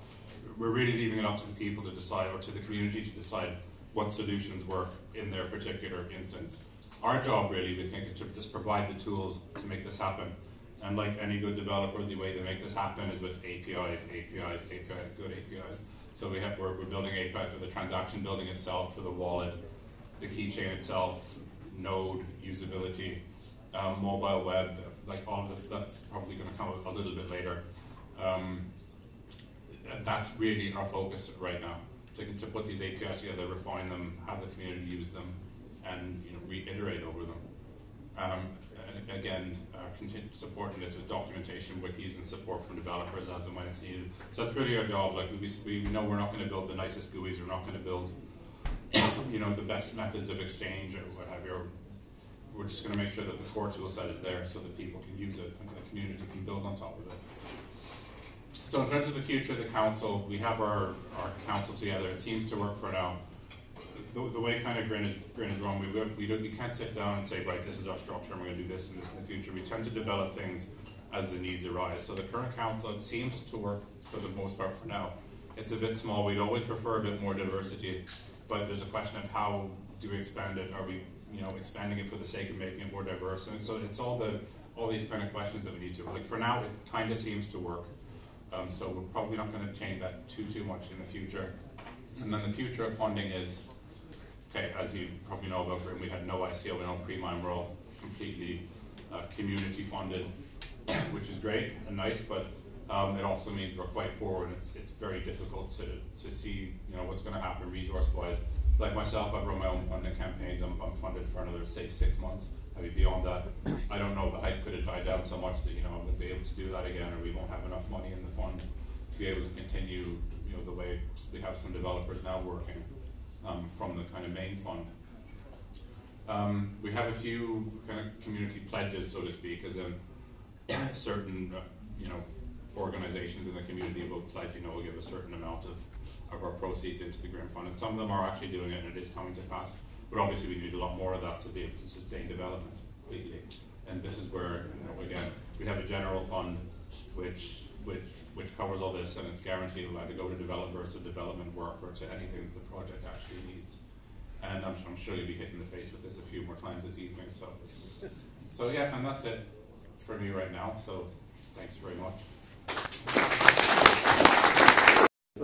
We're really leaving it up to the people to decide, or to the community to decide what solutions work in their particular instance. Our job really, we think, is to just provide the tools to make this happen and like any good developer, the way they make this happen is with APIs, APIs, APIs, good APIs. So we have, we're, we're building APIs for the transaction building itself, for the wallet, the keychain itself, node usability, um, mobile web, like all of that's probably going to come up a little bit later. Um, that's really our focus right now. To, to put these APIs together, refine them, have the community use them, and you know, reiterate over them. Um, again, uh, supporting this with documentation, wikis, and support from developers as and when it's needed. So that's really our job. Like we, we know we're not going to build the nicest GUIs, we're not going to build, you know, the best methods of exchange or what have you. We're just going to make sure that the core tool set is there so that people can use it and the community can build on top of it. So in terms of the future of the council, we have our, our council together. It seems to work for now the, the way kind of Grin is, Grin is wrong, we, we, don't, we can't sit down and say, right, this is our structure and we're going to do this and this in the future. We tend to develop things as the needs arise. So the current council, it seems to work for the most part for now. It's a bit small. We'd always prefer a bit more diversity, but there's a question of how do we expand it? Are we, you know, expanding it for the sake of making it more diverse? And so it's all the all these kind of questions that we need to. Like for now, it kind of seems to work. Um, so we're probably not going to change that too too much in the future. And then the future of funding is Okay, as you probably know about Grin, we had no ICO, we no pre-mine, we're all completely uh, community funded, which is great and nice, but um, it also means we're quite poor and it's, it's very difficult to, to see you know what's going to happen resource-wise. Like myself, I've run my own funding campaigns. I'm, I'm funded for another say six months. I mean, beyond that, I don't know the hype could have died down so much that you know I would be able to do that again, or we won't have enough money in the fund to be able to continue you know the way we have some developers now working um, from the kind of main fund. Um, we have a few kind of community pledges, so to speak, as in certain, uh, you know, organizations in the community will pledge, you know, will give a certain amount of, of our proceeds into the Grin fund. And some of them are actually doing it and it is coming to pass. But obviously we need a lot more of that to be able to sustain development completely. And this is where, you know, again, we have a general fund which which which covers all this and it's guaranteed it'll either go to developers or development work or to anything that the project actually needs. And I'm, I'm sure you'll be hitting the face with this a few more times this evening. So, so yeah, and that's it for me right now. So thanks very much.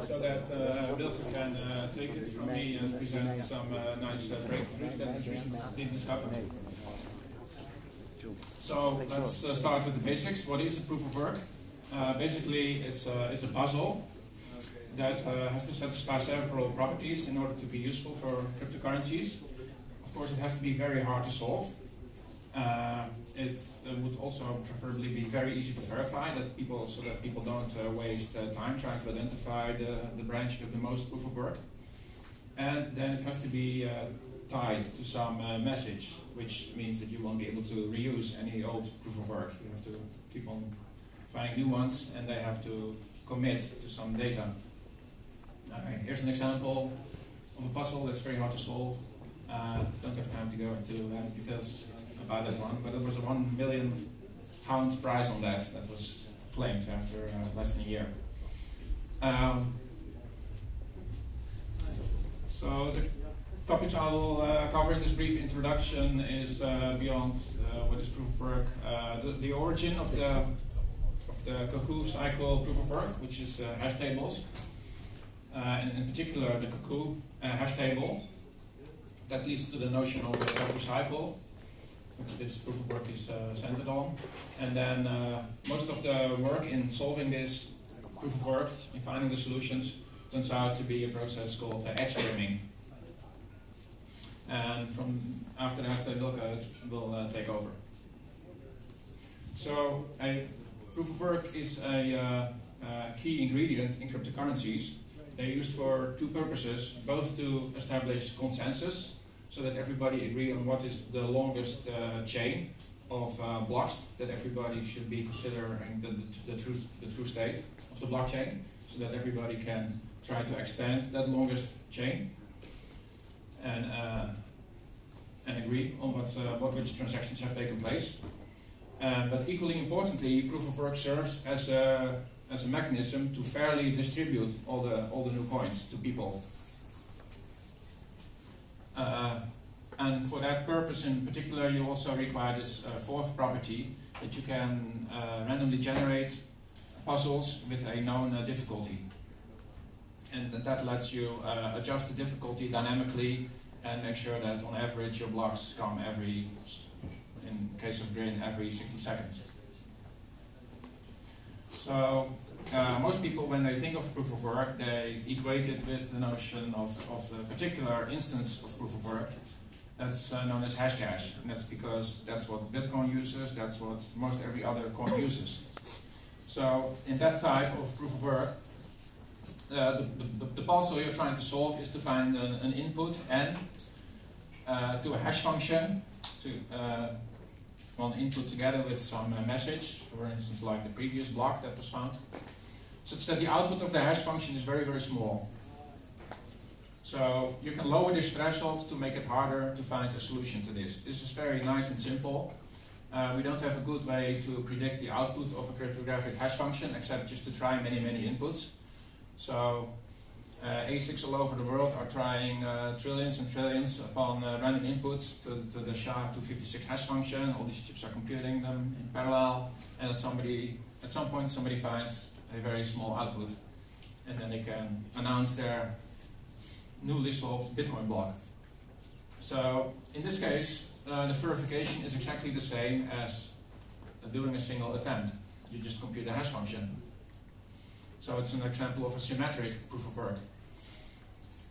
So that uh, can uh, take it from me and present some uh, nice uh, breakthroughs that he's recently discovered. So let's uh, start with the basics. What is a proof of work? Uh, basically, it's a, it's a puzzle that uh, has to satisfy several properties in order to be useful for cryptocurrencies. Of course, it has to be very hard to solve. Uh, it would also preferably be very easy to verify that people, so that people don't uh, waste uh, time trying to identify the, the branch with the most proof of work. And then it has to be tied to some message, which means that you won't be able to reuse any old proof of work. You have to keep on finding new ones, and they have to commit to some data. Uh, here's an example of a puzzle that's very hard to solve. Uh, don't have time to go into uh, details about that one, but there was a one million pound prize on that that was claimed after uh, less than a year. Um, so the topics I will uh, cover in this brief introduction is uh, beyond uh, what is proof of work, uh, the, the, origin of the of the cuckoo cycle proof of work, which is uh, hash tables, and in particular the cuckoo hash table. That leads to the notion of the cuckoo cycle, which this proof of work is centered on, and then most of the work in solving this proof of work, in finding the solutions, turns out to be a process called uh, edge trimming. And from after that, uh, Wilke will uh, take over. So a proof of work is a uh, uh, key ingredient in cryptocurrencies. They're used for two purposes, both to establish consensus, so that everybody agree on what is the longest uh, chain of blocks that everybody should be considering the, the, the, true, the true state of the blockchain, so that everybody can try to extend that longest chain and uh, and agree on what, uh, what which transactions have taken place. Uh, but equally importantly, proof of work serves as a as a mechanism to fairly distribute all the all the new coins to people. Uh, and for that purpose in particular, you also require this uh, fourth property that you can uh, randomly generate puzzles with a known difficulty and that lets you uh, adjust the difficulty dynamically and make sure that on average your blocks come every, in case of Grin, every 60 seconds. So uh, most people, when they think of proof of work, they equate it with the notion of, of a particular instance of proof of work that's uh, known as Hashcash. And that's because that's what Bitcoin uses, that's what most every other coin uses. So in that type of proof of work, uh, the, the, the, puzzle you're trying to solve is to find an, an input n uh, to a hash function to uh, one input together with some uh, message, for instance, like the previous block that was found, such that the output of the hash function is very, very small. So you can lower this threshold to make it harder to find a solution to this. This is very nice and simple. Uh, we don't have a good way to predict the output of a cryptographic hash function except just to try many, many inputs. So uh, ASICs all over the world are trying uh, trillions and trillions upon uh, random inputs to, to the SHA-256 hash function. All these chips are computing them in parallel, and at somebody at some point somebody finds a very small output, and then they can announce their newly solved Bitcoin block. So in this case, uh, the verification is exactly the same as doing a single attempt. You just compute the hash function. So it's an example of a symmetric proof of work.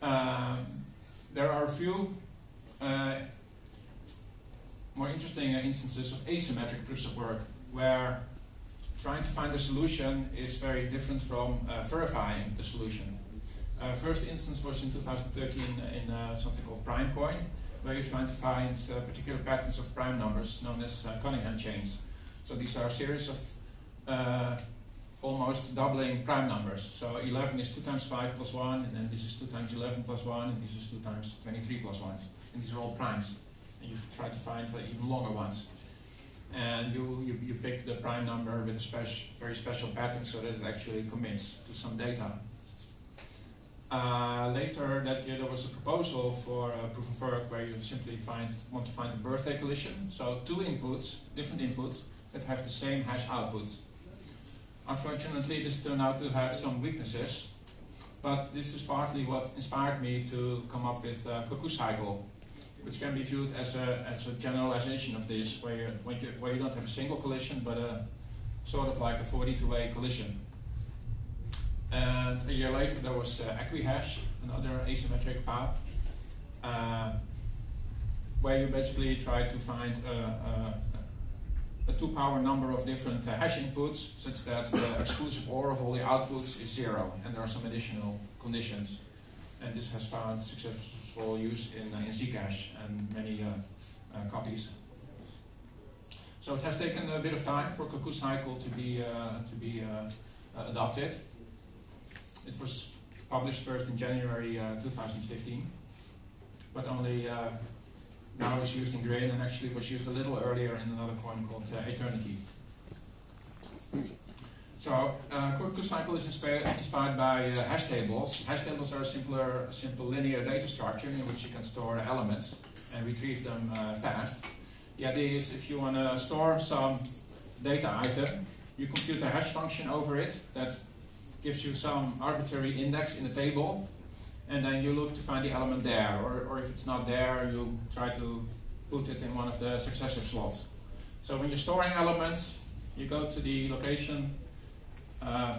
Um, there are a few uh, more interesting instances of asymmetric proofs of work where trying to find a solution is very different from uh, verifying the solution. Uh, first instance was in 2013 in uh, something called Primecoin, where you're trying to find uh, particular patterns of prime numbers known as Cunningham chains. So these are a series of almost doubling prime numbers. So 11 is 2 times 5 plus 1, and then this is 2 times 11 plus 1, and this is 2 times 23 plus 1. And these are all primes. And you try to find uh, even longer ones. And you, you, you pick the prime number with a special, very special pattern so that it actually commits to some data. Uh, later that year there was a proposal for a proof of work where you simply find, want to find a birthday collision. So two inputs, different inputs, that have the same hash outputs. Unfortunately, this turned out to have some weaknesses, but this is partly what inspired me to come up with cuckoo cycle, which can be viewed as a, as a generalization of this, where you, where, you, where you don't have a single collision, but a sort of like a 42-way collision. And a year later, there was uh, Equihash, another asymmetric path, uh, where you basically try to find a, a a two power number of different uh, hash inputs such that the exclusive OR of all the outputs is zero and there are some additional conditions. And this has found successful use in, uh, in Zcash and many uh, uh, copies. So it has taken a bit of time for Cuckoo Cycle to be, to be adopted. It was published first in January uh, 2015, but only now it's used in Grin and actually was used a little earlier in another coin called Aeternity. So, uh, cycle is inspired, inspired by uh, hash tables. Hash tables are a simpler, simple linear data structure in which you can store elements and retrieve them uh, fast. The idea is if you want to store some data item, you compute a hash function over it that gives you some arbitrary index in the table, and then you look to find the element there, or, or if it's not there, you try to put it in one of the successive slots. So when you're storing elements, you go to the location uh,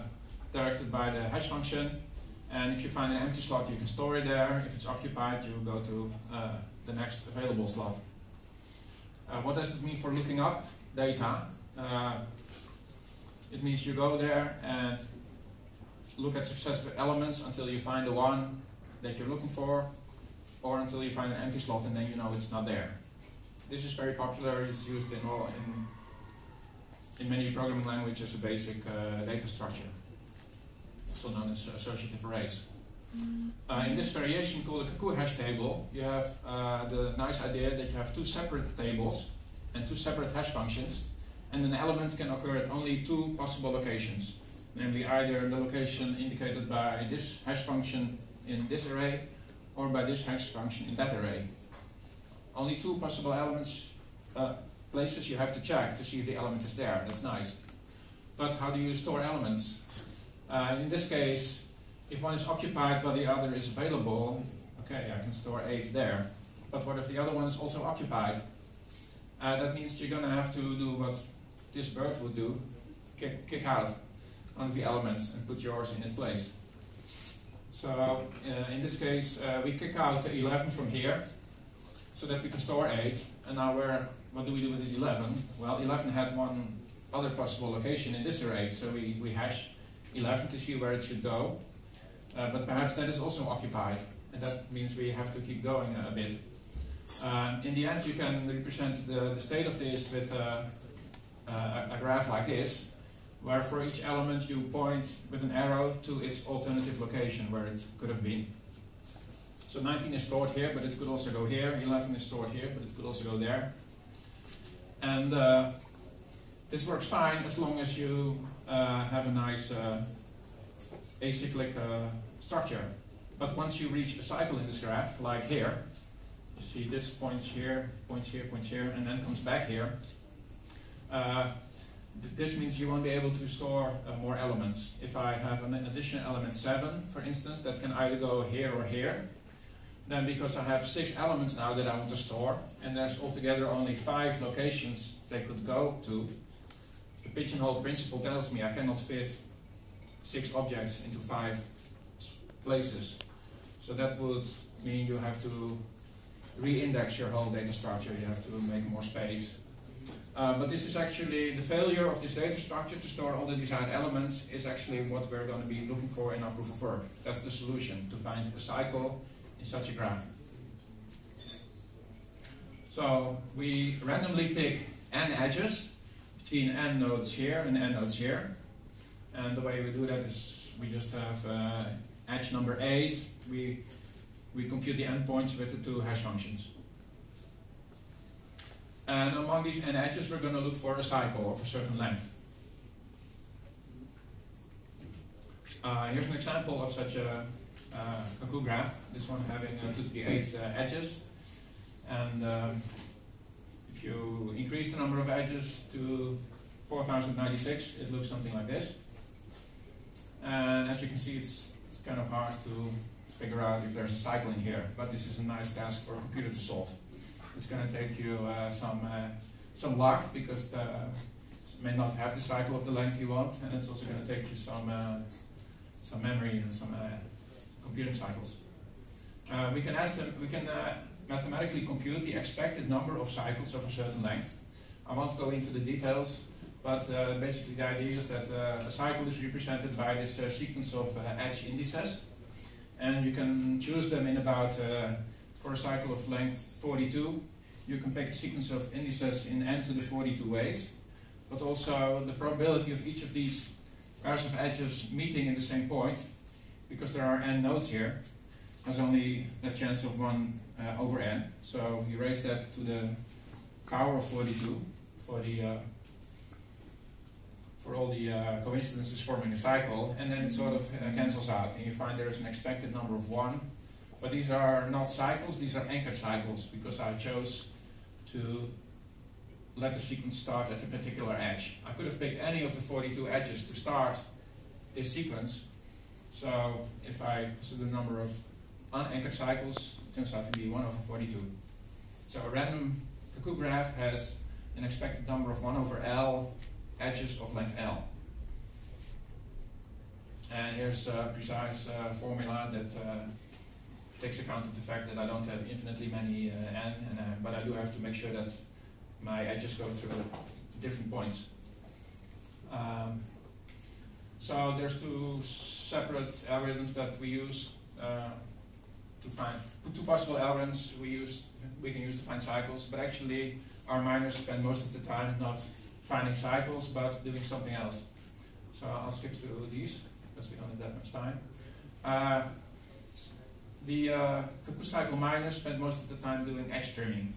directed by the hash function. And if you find an empty slot, you can store it there. If it's occupied, you go to uh, the next available slot. Uh, what does it mean for looking up data? Uh, it means you go there and look at successive elements until you find the one that you're looking for, or until you find an empty slot and then you know it's not there. This is very popular. It's used in all in in many programming languages a basic uh, data structure, also known as associative arrays. Uh, in this variation called a cuckoo hash table, you have uh, the nice idea that you have two separate tables and two separate hash functions, and an element can occur at only two possible locations, namely either the location indicated by this hash function in this array or by this hash function in that array. Only two possible elements uh, places you have to check to see if the element is there. That's nice. But how do you store elements? Uh, in this case, if one is occupied but the other is available, okay, I can store 8 there. But what if the other one is also occupied? Uh, that means you're going to have to do what this bird would do, kick, kick out one of the elements and put yours in its place. So uh, in this case, uh, we kick out 11 from here, so that we can store 8, and now we're what do we do with this 11? Well, 11 had one other possible location in this array, so we, we hash 11 to see where it should go. Uh, but perhaps that is also occupied, and that means we have to keep going a, a bit. Uh, in the end, you can represent the, the state of this with a, a, a graph like this, where for each element you point with an arrow to its alternative location where it could have been. So 19 is stored here, but it could also go here. 11 is stored here, but it could also go there. And uh, this works fine as long as you uh, have a nice uh, acyclic uh, structure. But once you reach a cycle in this graph, like here, you see this points here, points here, points here, and then comes back here. Uh, th this means you won't be able to store uh, more elements. If I have an additional element 7, for instance, that can either go here or here, then because I have six elements now that I want to store, and there's altogether only five locations they could go to, the pigeonhole principle tells me I cannot fit six objects into five places. So that would mean you have to re-index your whole data structure, you have to make more space. Uh, but this is actually, the failure of this data structure to store all the desired elements is actually what we're going to be looking for in our proof of work. That's the solution, to find a cycle in such a graph. So we randomly pick n edges between n nodes here and n nodes here. And the way we do that is we just have uh, edge number 8. We, we compute the endpoints with the two hash functions. And among these n edges, we're going to look for a cycle of a certain length. Uh, here's an example of such a uh, cuckoo graph, this one having uh, 2 to the 8 uh, edges. And um, if you increase the number of edges to 4096, it looks something like this. And as you can see, it's, it's kind of hard to figure out if there's a cycle in here, but this is a nice task for a computer to solve. It's going to take you uh, some uh, some luck because uh, it may not have the cycle of the length you want, and it's also going to take you some some memory and some computing cycles. Uh, we can ask them, we can uh, mathematically compute the expected number of cycles of a certain length. I won't go into the details, but uh, basically the idea is that uh, a cycle is represented by this uh, sequence of uh, edge indices, and you can choose them in about, for a cycle of length 42, you can pick a sequence of indices in n to the 42 ways, but also the probability of each of these pairs of edges meeting in the same point because there are n nodes here, has only a chance of 1 uh, over n. So we raise that to the power of 42 for the uh, for all the uh, coincidences forming a cycle, and then it sort of uh, cancels out, and you find there is an expected number of 1. But these are not cycles, these are anchored cycles, because I chose to let the sequence start at a particular edge. I could have picked any of the 42 edges to start this sequence. So if I so the number of unanchored cycles it turns out to be 1 over 42. So a random cuckoo graph has an expected number of 1 over L edges of length L. And here's a precise uh, formula that uh, takes account of the fact that I don't have infinitely many uh, n, and, uh, but I do have to make sure that my edges go through different points. Um, so there's two separate algorithms that we use uh, to find two possible algorithms we use we can use to find cycles, but actually our miners spend most of the time not finding cycles but doing something else. So I'll skip through these because we don't have that much time. Uh, the uh, cycle miners spend most of the time doing edge trimming.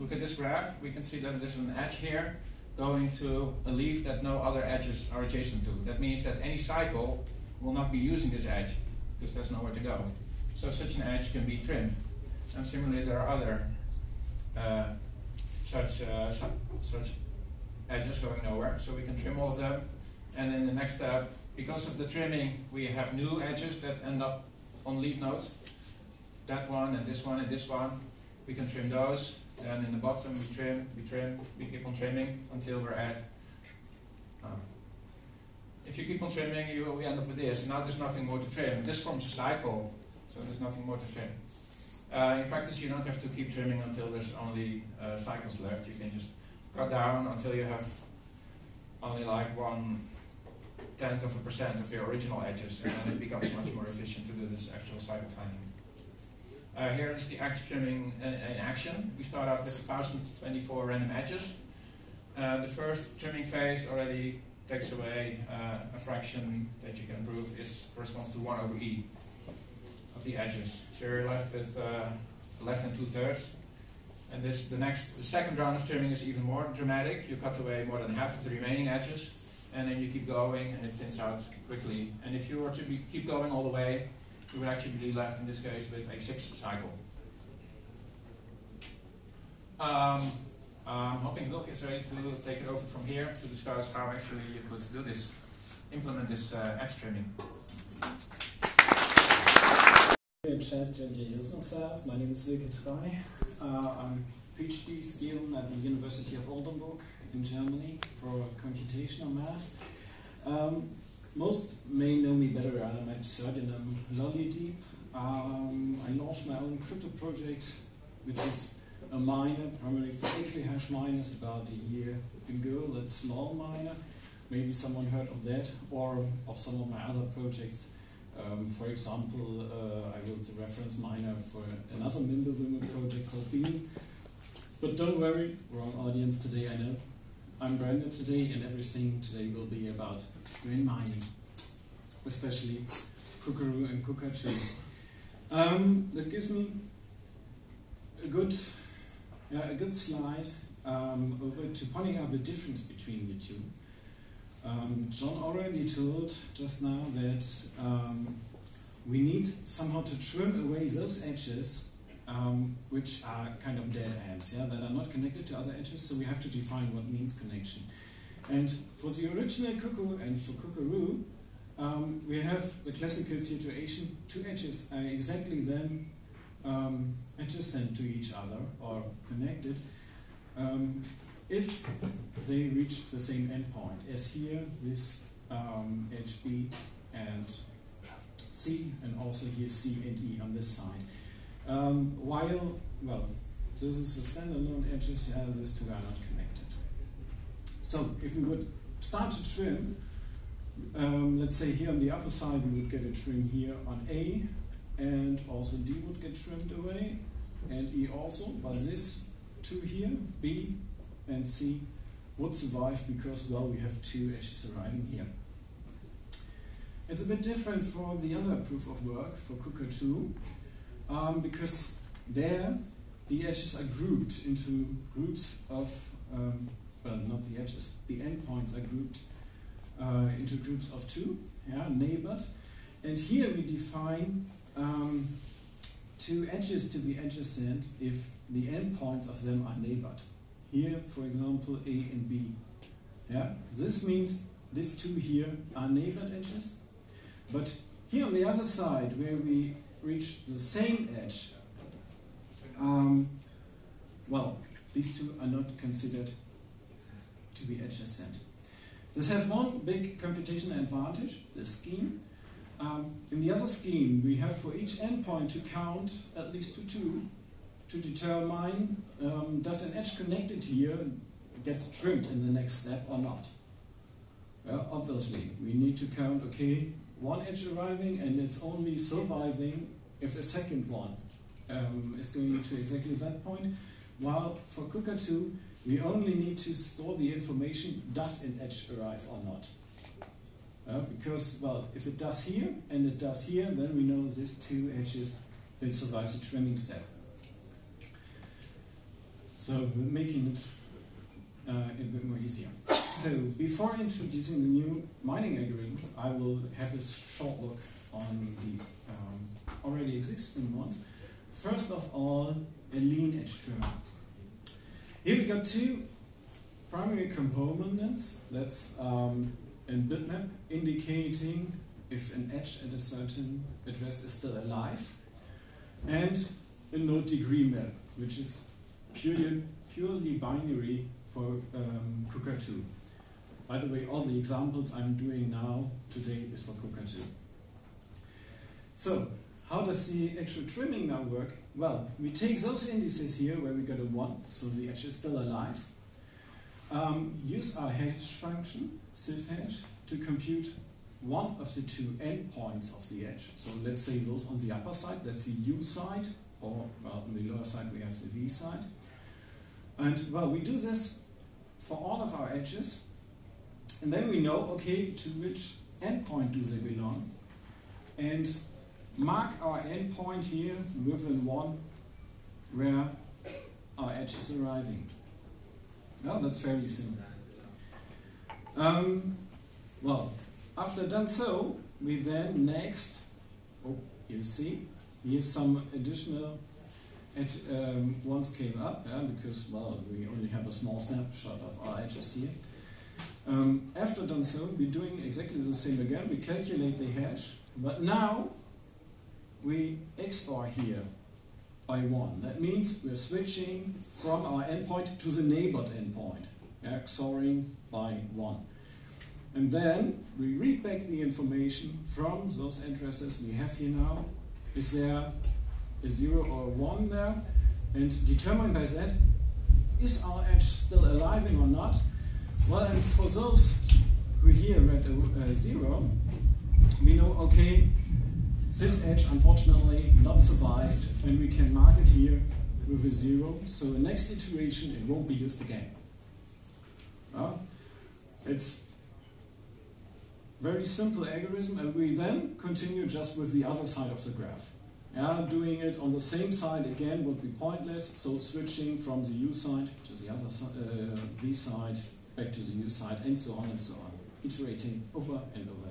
Look at this graph, we can see that there's an edge here going to a leaf that no other edges are adjacent to. That means that any cycle will not be using this edge because there's nowhere to go. So such an edge can be trimmed. And similarly, there are other uh, such, uh, su such edges going nowhere. So we can trim all of them. And in the next step, because of the trimming, we have new edges that end up on leaf nodes. That one and this one and this one. We can trim those. Then in the bottom we trim, we trim, we keep on trimming until we're at. Uh, if you keep on trimming, you we end up with this. Now there's nothing more to trim. This forms a cycle, so there's nothing more to trim. Uh, in practice, you don't have to keep trimming until there's only uh, cycles left. You can just cut down until you have only like one tenth of a percent of your original edges, and then it becomes much more efficient to do this actual cycle finding. Uh, here is the edge trimming in, in, action. We start out with 1024 random edges. Uh, the first trimming phase already takes away uh, a fraction that you can prove is corresponds to 1 over e of the edges. So you're left with uh, less than two thirds. And this, the next, the second round of trimming is even more dramatic. You cut away more than half of the remaining edges, and then you keep going, and it thins out quickly. And if you were to be, keep going all the way, you would actually be left in this case with a sixth cycle. Um, I'm hoping Luke is ready to take it over from here to discuss how actually you could do this, implement this uh, edge trimming. A chance to introduce myself. My name is Wilke Trei. Uh, I'm a PhD student at the University of Oldenburg in Germany for computational math. Um, most may know me better under my pseudonym lolliedieb. Um, I launched my own crypto project, which is a miner, primarily for Equihash miners, about a year ago. That's lolMiner. Maybe someone heard of that, or of some of my other projects. Um, for example, uh, I wrote the reference miner for another Mimblewimble project called Beam. But don't worry, wrong audience today, I know. I'm Brandon today, and everything today will be about Grin mining, especially Cuckaroo and Cuckatoo. Um, that gives me a good, yeah, a good slide um, over to pointing out the difference between the two. Um, John already told just now that um, we need somehow to trim away those edges um, which are kind of dead ends, yeah, that are not connected to other edges, so we have to define what means connection. And for the original cuckoo and for Cuckaroo, um, we have the classical situation, two edges are exactly then um, adjacent to each other or connected um, if they reach the same endpoint, as here with um, HB and C, and also here C and E on this side. Um, while, well, this is a standalone edges, yeah, these two are not connected. So if we would start to trim, um, let's say here on the upper side we would get a trim here on A, and also D would get trimmed away, and E also, but this two here, B and C, would survive because, well, we have two edges arriving here. It's a bit different from the other proof of work for Cuckatoo um, because there the edges are grouped into groups of, um, well, not the edges, the endpoints are grouped uh, into groups of two, yeah, neighbored. And here we define um, two edges to be adjacent if the endpoints of them are neighbored. Here, for example, A and B. Yeah, this means these two here are neighbored edges, but here on the other side, where we reach the same edge, um, well, these two are not considered to be adjacent. This has one big computational advantage, the scheme. Um, in the other scheme, we have for each endpoint to count at least to two to determine um, does an edge connected here gets trimmed in the next step or not. Well, obviously, we need to count, okay, one edge arriving and it's only surviving if a second one um, is going to exactly that point. While for Cuckatoo, we only need to store the information, does an edge arrive or not. Uh, because, well, if it does here and it does here, then we know these two edges will survive the trimming step. So making it uh, a bit more easier. So before introducing the new mining algorithm, I will have a short look on the um, already existing ones. First of all, a lean edge trimmer. Here we got two primary components. That's um, a bitmap indicating if an edge at a certain address is still alive, and a node degree map, which is purely, purely binary for um, Cuckatoo. By the way, all the examples I'm doing now today is for Cuckatoo. So, how does the actual trimming now work? Well, we take those indices here where we got a 1, so the edge is still alive. Um, use our hash function, SipHash, to compute one of the two endpoints of the edge. So let's say those on the upper side, that's the u side, or well, on the lower side we have the v side. And well, we do this for all of our edges, and then we know, okay, to which endpoint do they belong, and mark our endpoint here within one where our edge is arriving. Well, that's fairly simple. Um, well, after done so, we then next, oh, you see, here's some additional ed, um, ones came up, yeah, because, well, we only have a small snapshot of our edges here. Um, after done so, we're doing exactly the same again. We calculate the hash, but now we XOR here by one. That means we're switching from our endpoint to the neighbored endpoint, XORing by one. And then we read back the information from those addresses we have here now. Is there a zero or a one there? And determine by that, is our edge still alive or not? Well, and for those who here read a, a zero, we know, okay, this edge unfortunately not survived and we can mark it here with a zero. So the next iteration it won't be used again. Well, it's very simple algorithm and we then continue just with the other side of the graph. Yeah, doing it on the same side again would be pointless, so switching from the U side to the other si uh, V side, back to the U side, and so on and so on, iterating over and over.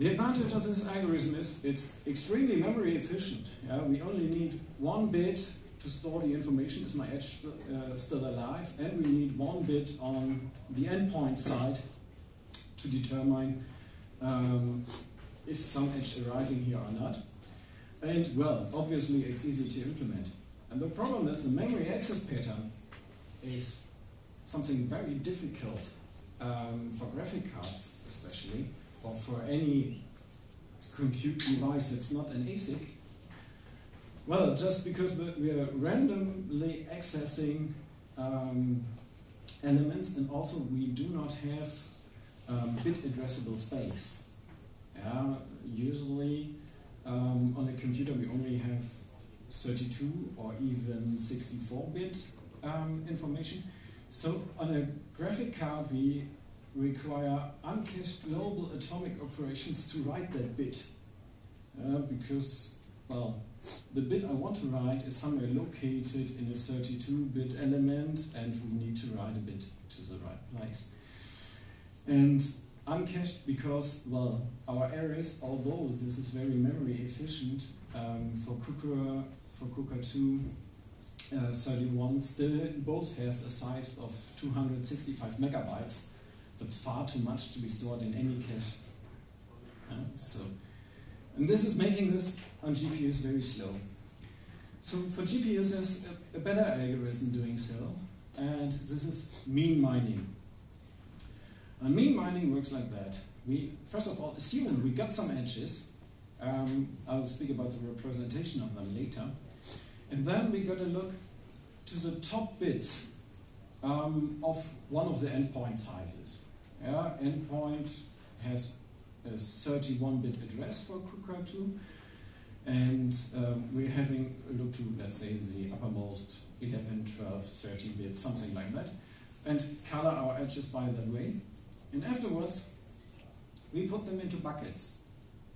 The advantage of this algorithm is it's extremely memory efficient. Yeah, we only need one bit to store the information, is my edge uh, still alive, and we need one bit on the endpoint side to determine um, is some edge arriving here or not. And well, obviously it's easy to implement. And the problem is the memory access pattern is something very difficult um, for graphic cards especially, or for any compute device that's not an ASIC. Well, just because we are randomly accessing um, elements and also we do not have um, bit addressable space. Yeah, usually um, on a computer we only have 32 or even 64 bit um, information. So on a graphic card we require uncached global atomic operations to write that bit. Uh, because, well, the bit I want to write is somewhere located in a 32-bit element, and we need to write a bit to the right place. And uncached because, well, our arrays, although this is very memory efficient um, for Cooker, for Cuckatoo, uh, 31 still both have a size of 265 megabytes. That's far too much to be stored in any cache. Uh, so, and this is making this on GPUs very slow. So for GPUs, there's a, a better algorithm doing so, and this is mean mining. And mean mining works like that. We first of all assume we got some edges. Um, I'll speak about the representation of them later. And then we got to look to the top bits um, of one of the endpoint sizes. Yeah, endpoint has a 31-bit address for Cuckatoo, and um, we're having a look to, let's say, the uppermost 11, 12, 13 bits, something like that, and color our edges by that way. And afterwards, we put them into buckets.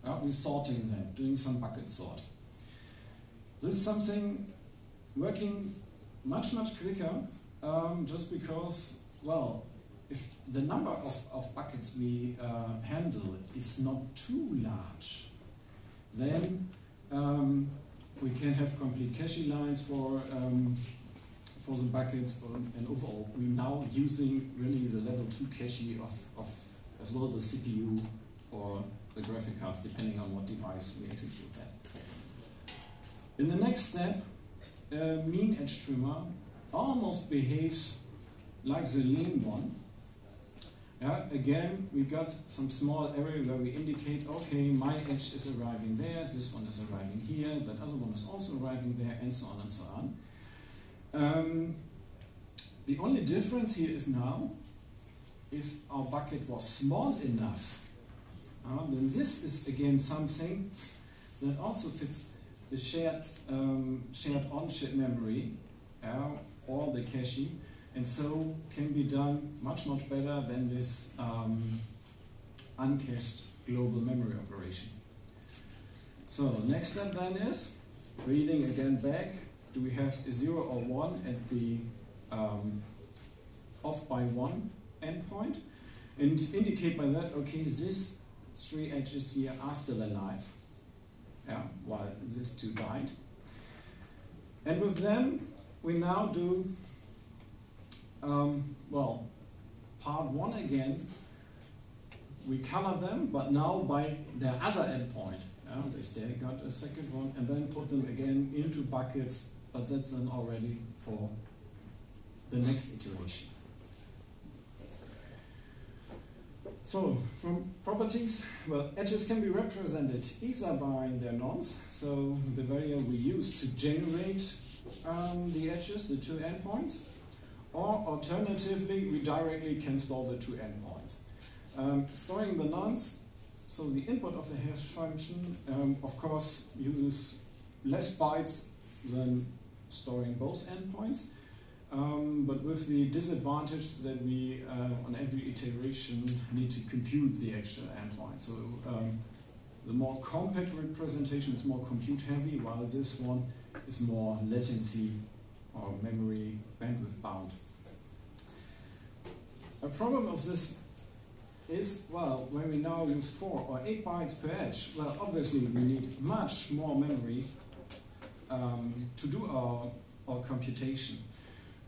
Yeah, we're sorting them, doing some bucket sort. This is something working much, much quicker um, just because, well, if the number of, of buckets we uh, handle is not too large, then um, we can have complete cache lines for um, for the buckets, and overall we're now using really the level 2 cache of, of as well as the CPU or the graphic cards, depending on what device we execute that. In the next step, uh, mean edge trimmer almost behaves like the lean one. Yeah, again, we got some small area where we indicate, okay, my edge is arriving there, this one is arriving here, that other one is also arriving there, and so on and so on. Um, the only difference here is now, if our bucket was small enough, uh, then this is again something that also fits the shared um, shared on-chip memory uh, or the cache, and so can be done much much better than this um, uncached global memory operation. So next step then is reading again back. Do we have a zero or one at the um, off by one endpoint? And indicate by that, okay, these three edges here are still alive yeah, while these two died. And with them, we now do, um, well, part one again. We color them, but now by their other endpoint. Yeah, they got a second one, and then put them again into buckets, but that's then already for the next iteration. So, from properties, well, edges can be represented either by their nonce, so the value we use to generate um, the edges, the two endpoints, or alternatively, we directly can store the two endpoints. Um, storing the nonce, so the input of the hash function, um, of course, uses less bytes than storing both endpoints, um, but with the disadvantage that we, uh, on every iteration, need to compute the actual endpoint. So um, the more compact representation is more compute heavy, while this one is more latency or memory bandwidth bound. A problem of this is, well, when we now use 4 or 8 bytes per edge, well, obviously we need much more memory um, to do our, our computation.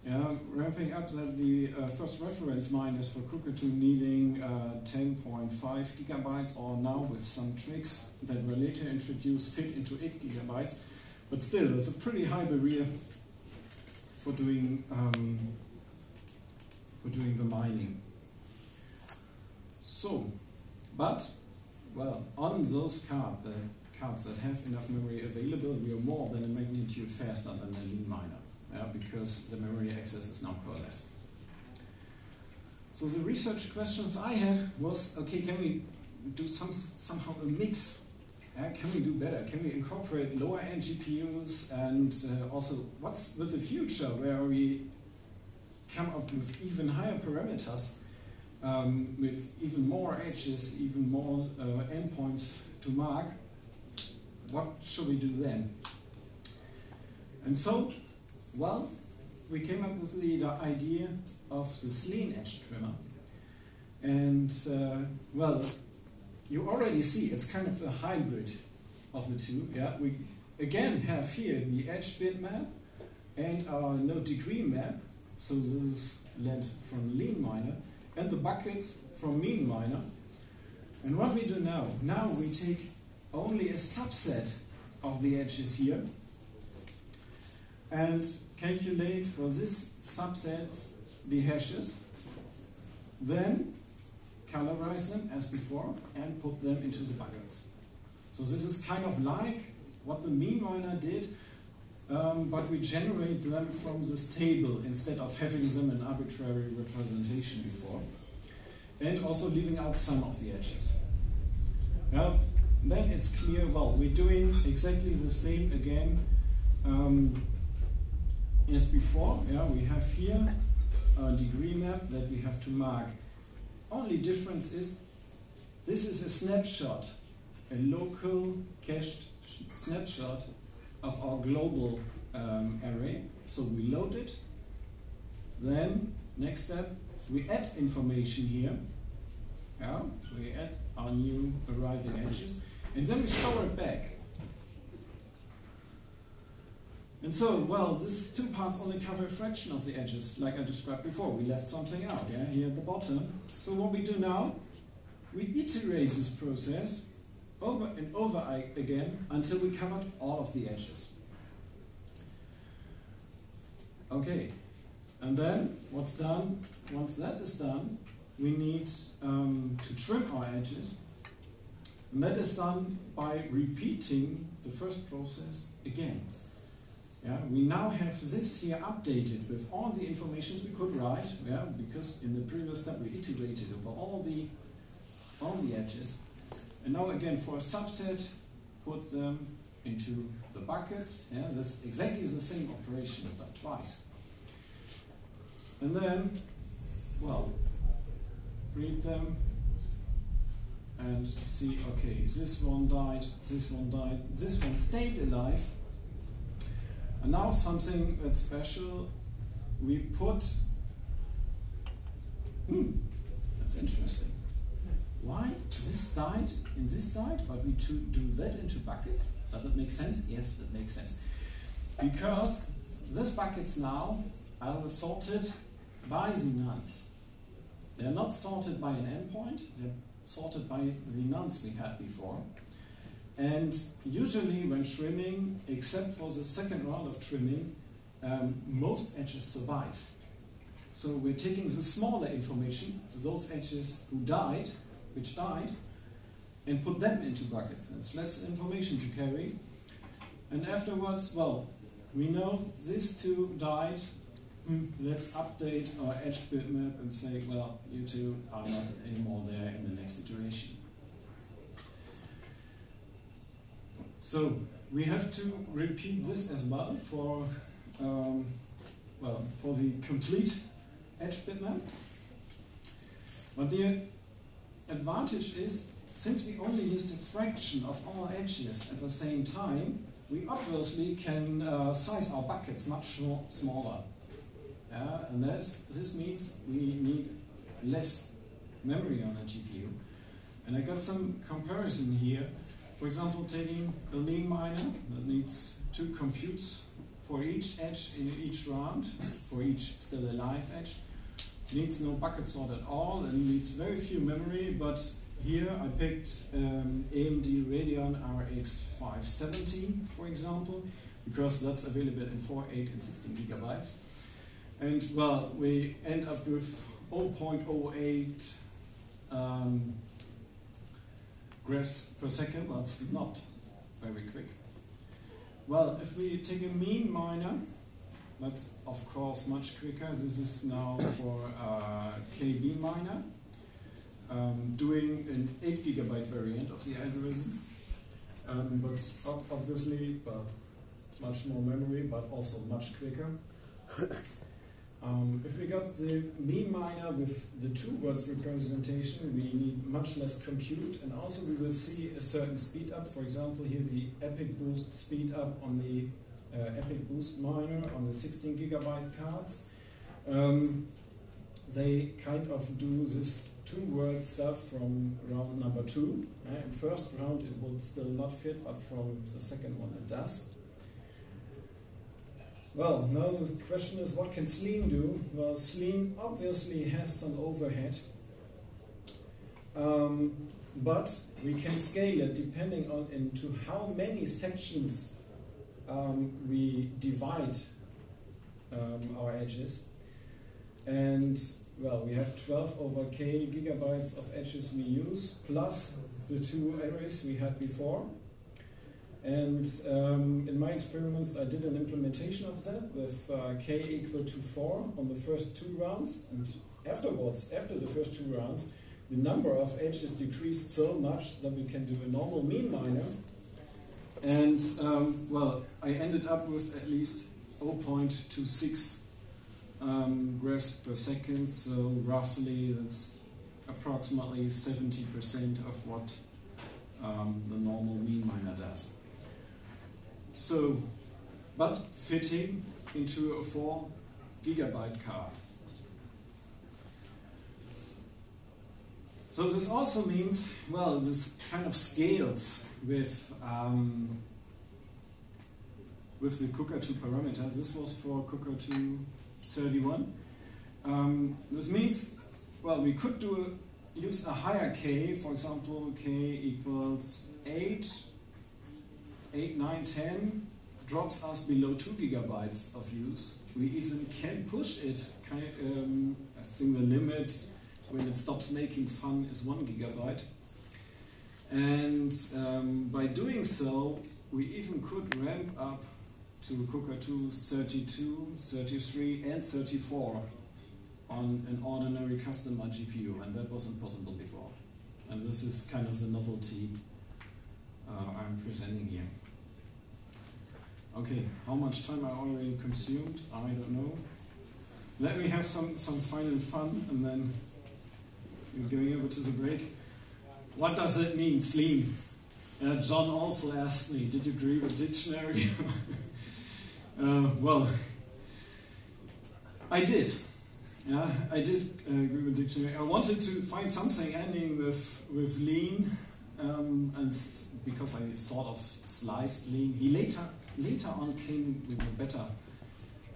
Yeah, ramping up that the uh, first reference mine is for Cuckatoo needing uh, 10.5 gigabytes, or now with some tricks that were later introduced fit into 8 gigabytes. But still, it's a pretty high barrier for doing um, for doing the mining. So, but well, on those cards, the cards that have enough memory available, we are more than a magnitude faster than a lean miner uh, because the memory access is now coalesced. So the research questions I had was, okay, can we do some somehow a mix? Uh, can we do better? Can we incorporate lower end GPUs and uh, also what's with the future where are we come up with even higher parameters? um, with even more edges, even more uh, endpoints to mark, what should we do then? And so, well, we came up with the, idea of the Slean edge trimmer. And, uh, well, you already see it's kind of a hybrid of the two. Yeah, we again have here the edge bitmap and our node degree map. So this is led from lean miner and the buckets from mean miner. And what we do now, now we take only a subset of the edges here and calculate for this subsets the hashes, then colorize them as before and put them into the buckets. So this is kind of like what the mean miner did, um, but we generate them from this table instead of having them in arbitrary representation before. And also leaving out some of the edges. Yeah, then it's clear, well, we're doing exactly the same again um, as before. Yeah, we have here a degree map that we have to mark. Only difference is this is a snapshot, a local cached snapshot of our global um, array. So we load it. Then next step, we add information here. Yeah, we add our new arriving edges, and then we store it back. And so, well, these two parts only cover a fraction of the edges, like I described before. We left something out, yeah, here at the bottom. So what we do now, we iterate this process over and over again until we covered all of the edges. Okay, and then what's done, once that is done, we need um, to trim our edges. And that is done by repeating the first process again. Yeah, we now have this here updated with all the informations we could write, yeah, because in the previous step we iterated over all the all the edges. And now again for a subset, put them into the bucket. Yeah, that's exactly the same operation, but twice. And then, well, read them and see, okay, this one died, this one died, this one stayed alive, and now something that's special, we put, hmm, that's interesting. Why this died and this died, but we do that into buckets? Does it make sense? Yes, it makes sense. Because these buckets now are sorted by the nuns. They're not sorted by an endpoint, they're sorted by the nuns we had before. And usually when trimming, except for the second round of trimming, um, most edges survive. So we're taking the smaller information, those edges who died, which died, and put them into buckets. That's less information to carry. And afterwards, well, we know these two died. Hmm, let's update our edge bitmap and say, well, you two are not anymore there in the next iteration. So we have to repeat this as well for um, well for the complete edge bitmap. But the advantage is since we only list a fraction of all edges at the same time, we obviously can uh, size our buckets much smaller. And this, this means we need less memory on a GPU. And I got some comparison here for example, taking a lean miner that needs two computes for each edge in each round, for each still alive edge, needs no bucket sort at all and needs very few memory, but here I picked um, AMD Radeon RX 570, for example, because that's available in 4, 8, and 16 gigabytes. And well, we end up with 0.08 um, graphs per second, that's not very quick. Well, if we take a mean miner, that's of course much quicker. This is now for a KB miner, um, doing an 8 gigabyte variant of the algorithm. Um, but obviously, well, much more memory, but also much quicker. Um, if we got the mean miner with the two words representation, we need much less compute, and also we will see a certain speed up. For example, here the Epic Boost speed up on the uh, Epic Boost miner on the 16 gigabyte cards. Um, they kind of do this two word stuff from round number two. Uh, in first round it would still not fit, but from the second one it does. Well, now the question is what can Slean do? Well, Slean obviously has some overhead, um, but we can scale it depending on into how many sections um, we divide um, our edges. And well, we have 12 over k gigabytes of edges we use, plus the two arrays we had before. And um, in my experiments, I did an implementation of that with uh, k equal to 4 on the first two rounds. And afterwards, after the first two rounds, the number of edges decreased so much that we can do a normal mean miner. And um, well, I ended up with at least 0.26 um, graphs per second, so roughly that's approximately 70% of what um, the normal mean miner does. So, but fitting into a 4 gigabyte card. So this also means, well, this kind of scales with um, with the Cuckatoo parameter. This was for Cuckatoo 31. Um, this means, well, we could do use a higher k, for example, k equals 8 8, 9, 10 drops us below 2 gigabytes of use. We even can push it. Um, I think the limit when it stops making fun is 1 gigabyte. And um, by doing so, we even could ramp up to 2 32, 33, and 34 on an ordinary customer GPU, and that wasn't possible before. And this is kind of the novelty uh, I'm presenting here. Okay, how much time I already consumed, I don't know. Let me have some, some final fun and then we're going over to the break. What does it mean, slim? Uh, John also asked me, did you agree with dictionary? uh, well, I did. Yeah, I did uh, agree with dictionary. I wanted to find something ending with, with lean, um, and because I sort of sliced lean. He later later on came with a better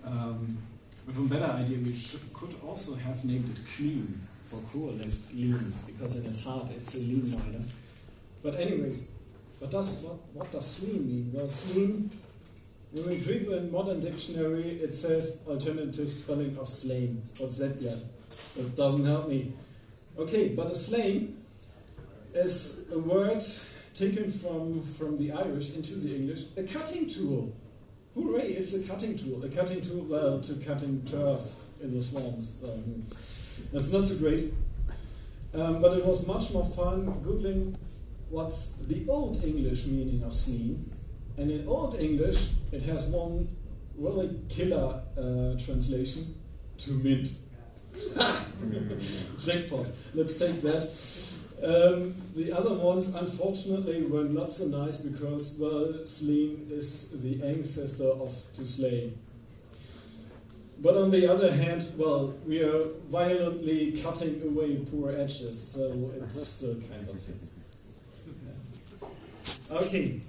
um, with a better idea. Should, could also have named it clean for cool as lean because in its heart it's a lean miner. But anyways, what does what, what does slean mean? Well, slean. When we retrieve in modern dictionary, it says alternative spelling of slane. What's that yet? It doesn't help me. Okay, but a slane is a word taken from, from the Irish into the English, a cutting tool. Hooray, it's a cutting tool. A cutting tool, well, to cutting turf in the swamps. Um, that's not so great. Um, but it was much more fun Googling what's the Old English meaning of slean. And in Old English, it has one really killer uh, translation to mint. Jackpot. Let's take that. Um, the other ones, unfortunately, were not so nice because, well, Slean is the ancestor of to slay. But on the other hand, well, we are violently cutting away poor edges, so it still kind of fits. Okay.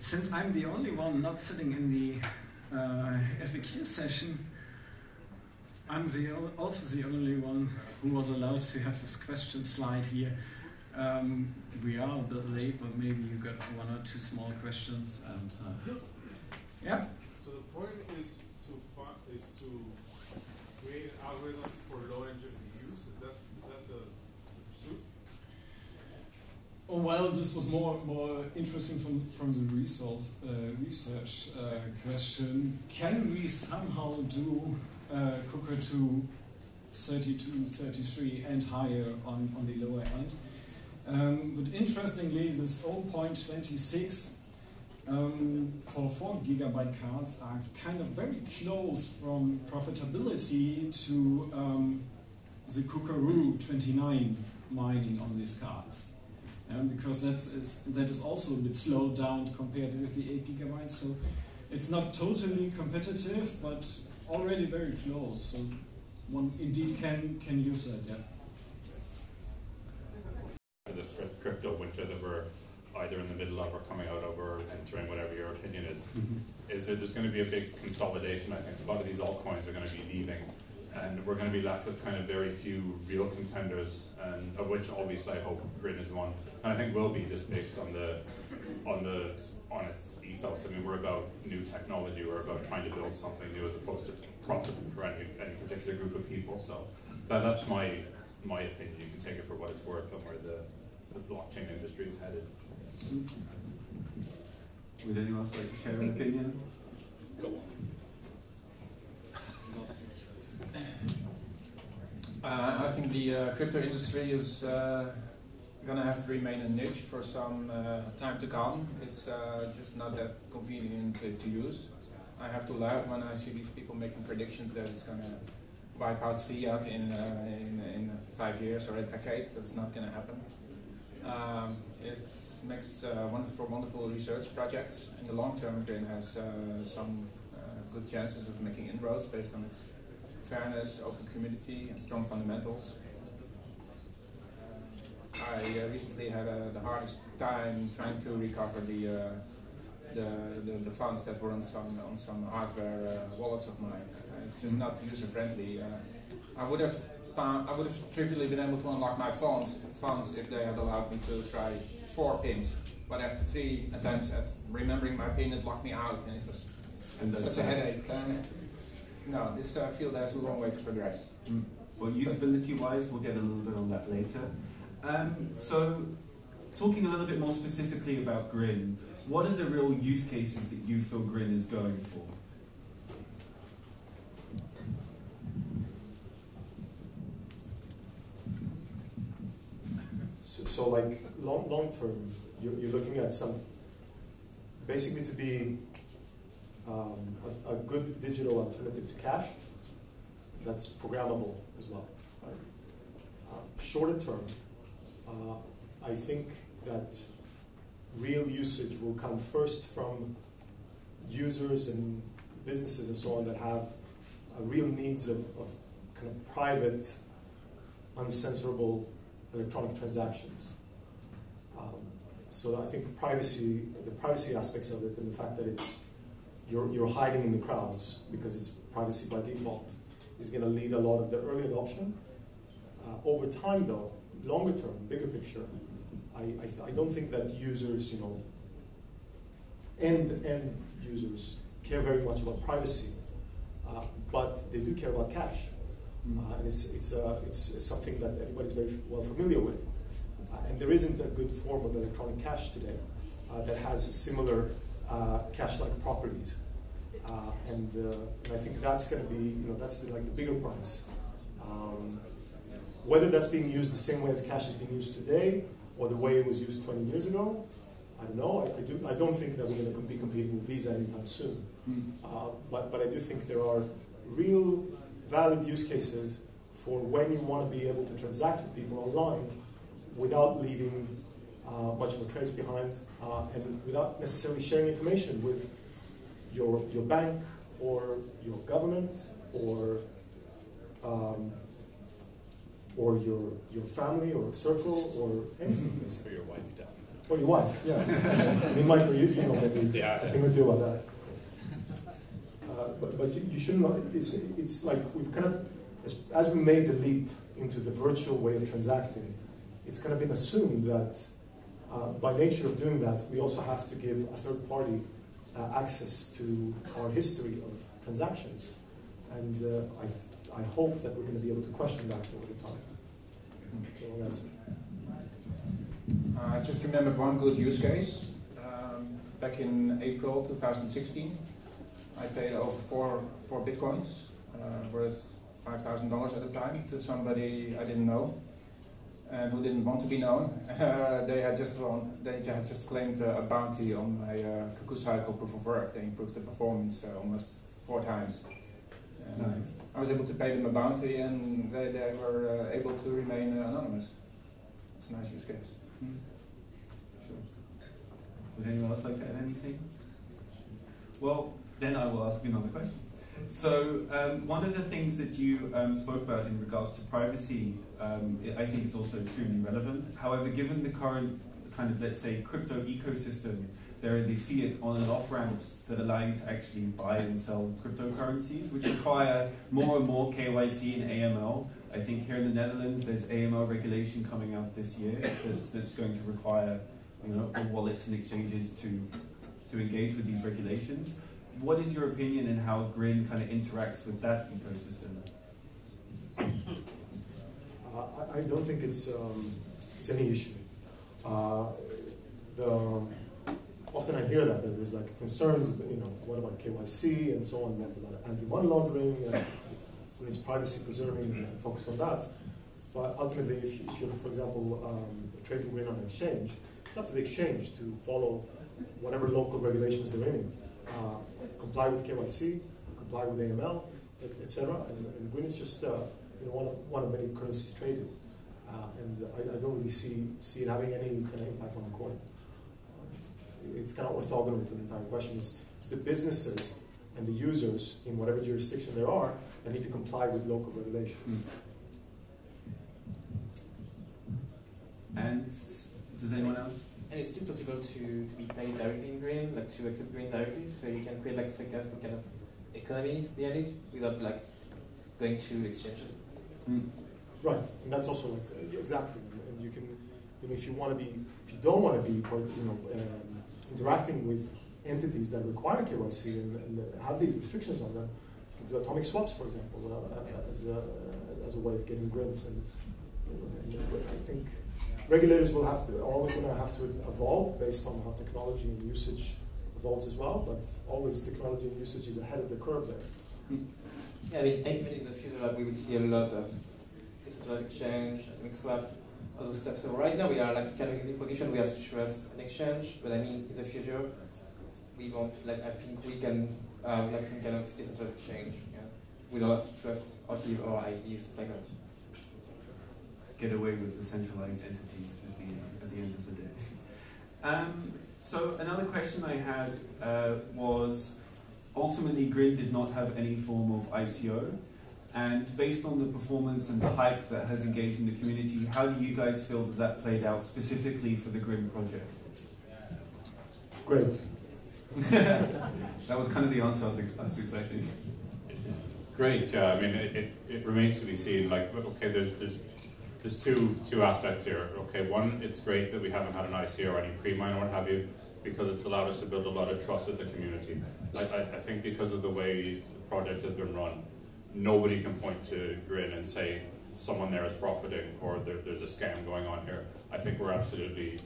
Since I'm the only one not sitting in the uh, FAQ session, I'm the, also the only one who was allowed to have this question slide here. Um, we are a bit late, but maybe you got one or two small questions. And uh, yeah. So the point is to for low GPUs. Is that is that the, the pursuit? Oh well, this was more more interesting from from the resource uh, research uh, question. Can we somehow do uh, Cuckatoo 32, 33 and higher on, on the lower end. Um, but interestingly, this 0.26 um, for 4 gigabyte cards are kind of very close from profitability to um, the Cuckaroo 29 mining on these cards. Um, because that's is, that is also a bit slowed down compared with the 8 gigabytes. So it's not totally competitive, but already very close. So one indeed can can use that. Yeah. The crypto winter that we're either in the middle of or coming out of or entering, whatever your opinion is, mm-hmm. is that there's going to be a big consolidation. I think a lot of these altcoins are going to be leaving, and we're going to be left with kind of very few real contenders, and of which obviously I hope Grin is one, and I think will be just based on the on the on its ethos. I mean, we're about new technology. We're about trying to build something new as opposed to profit for any, any particular group of people. So that, that's my my opinion. You can take it for what it's worth on where the, the blockchain industry is headed. Would anyone else like to share an opinion? Go Uh, I think the uh, crypto industry is uh, going to have to remain a niche for some uh, time to come. It's uh, just not that convenient to, to, use. I have to laugh when I see these people making predictions that it's going to wipe out fiat in, uh, in, in five years or a decade. That's not going to happen. Um, it makes uh, wonderful, wonderful research projects. In the long term, Grin has uh, some uh, good chances of making inroads based on its fairness, open community, and strong fundamentals. I uh, recently had uh, the hardest time trying to recover the, uh, the, the, the funds that were on some on some hardware wallets of mine. it's just not user friendly. I would have found, I would have trivially been able to unlock my funds funds if they had allowed me to try four pins. But after three attempts at remembering my pin, it locked me out, and it was and such a headache. no, this uh, field has a long way to progress. Mm. Well, usability-wise, we'll get a little bit on that later. Um, so, talking a little bit more specifically about Grin, what are the real use cases that you feel Grin is going for? So, so like long, long term, you're, you're looking at some, basically to be um, a, a, good digital alternative to cash that's programmable as well. Right? Uh, shorter term, uh, I think that real usage will come first from users and businesses and so on that have real needs of, of kind of private, uncensorable electronic transactions. So I think privacy, the privacy aspects of it, and the fact that it's you're, you're hiding in the crowds because it's privacy by default, is going to lead a lot of the early adoption. Uh, over time, though, longer term, bigger picture, I, I, I don't think that users, you know, end end users care very much about privacy, uh, but they do care about cash, mm. uh, and it's it's, uh, it's something that everybody's very well familiar with, and there isn't a good form of electronic cash today uh, that has similar uh, cash-like properties, and, and, I think that's going to be you know that's the, like the bigger price. Um, whether that's being used the same way as cash is being used today, or the way it was used 20 years ago, I don't know. I, I do, I don't think that we're going to be competing with Visa anytime soon. Mm. Uh, but, but I do think there are real valid use cases for when you want to be able to transact with people online without leaving uh, much of a trace behind uh, and without necessarily sharing information with your, your bank or your government or um, or your, your family or circle or anything. Or your wife, down. Or your wife, yeah. I mean, Michael, you, you know maybe yeah. a thing or two about that. Uh, but but you, you shouldn't, it's, it's like we've kind of, as, as we made the leap into the virtual way of transacting, it's kind of been assumed that uh, by nature of doing that, we also have to give a third party uh, access to our history of transactions. And uh, I, I hope that we're going to be able to question that over time. Uh, I just remembered one good use case. Um, back in April 2016, I paid over four, four bitcoins uh, worth $5,000 at the time to somebody I didn't know. And who didn't want to be known. Uh, they had just on, they had just claimed uh, a bounty on my uh, cuckoo cycle proof of work. They improved the performance uh, almost four times. Nice. I was able to pay them a bounty, and they, they were uh, able to remain uh, anonymous. It's a nice use case. Sure. Would anyone else like to add anything? Well, then I will ask you another question. So, um, one of the things that you um, spoke about in regards to privacy, um, I I think it's also extremely relevant. However, given the current kind of, let's say, crypto ecosystem, there are the fiat on and off ramps that allow you to actually buy and sell cryptocurrencies, which require more and more KYC and AML. I think here in the Netherlands, there's AML regulation coming out this year that's, that's going to require, you know, all wallets and exchanges to to engage with these regulations. What is your opinion in how Grin kind of interacts with that ecosystem? I, I don't think it's um, it's any issue. Uh, the often I hear that, that there's like concerns, you know, what about KYC and so on, about anti-money laundering, and it's privacy preserving, focus on that. But ultimately, if, you, if you're, for example, um, trading Grin on an exchange, it's up to the exchange to follow whatever local regulations they're in, uh, comply with KYC, comply with AML, etc. And, and Grin is just uh, you know, one, of, one of many currencies traded. Uh, and I, I don't really see, see it having any kind of impact on the coin. It's kind of orthogonal to the entire question. It's, it's the businesses and the users in whatever jurisdiction there are that need to comply with local regulations. And does anyone else? And it's still possible to, to be paid directly in Grin, like to accept Grin directly, so you can create like some kind of, kind of economy behind it without like going to exchanges. Right, and that's also uh, exactly. And you can, you know, if you want to be, if you don't want to be, part- you know, um, interacting with entities that require KYC and, and have these restrictions on them, you can do atomic swaps, for example, uh, as, a, as, a way of getting grants. And, and I think regulators will have to are always going to have to evolve based on how technology and usage evolves as well. But always technology and usage is ahead of the curve there. Yeah, I mean, mean in the future like, we will see a lot of decentralized exchange, atomic swaps, all those stuff. So right now we are like kind of in a position we have to trust an exchange, but I mean in the future we want like I think we can have like some kind of decentralized exchange. Yeah. We don't have to trust or give our IDs like that. Get away with the centralized entities is the, at the end of the day. Um, so another question I had uh, was ultimately Grin did not have any form of ICO. And based on the performance and the hype that has engaged in the community, how do you guys feel that that played out specifically for the Grin project? Great. that was kind of the answer I was, expecting. Great. Yeah. I mean, it, it, it remains to be seen. Like, okay, there's there's there's two two aspects here. Okay, one, it's great that we haven't had an ICO or any pre-mine or what have you, because it's allowed us to build a lot of trust with the community. I, I think because of the way the project has been run, nobody can point to Grin and say someone there is profiting or there, there's a scam going on here. I think we're absolutely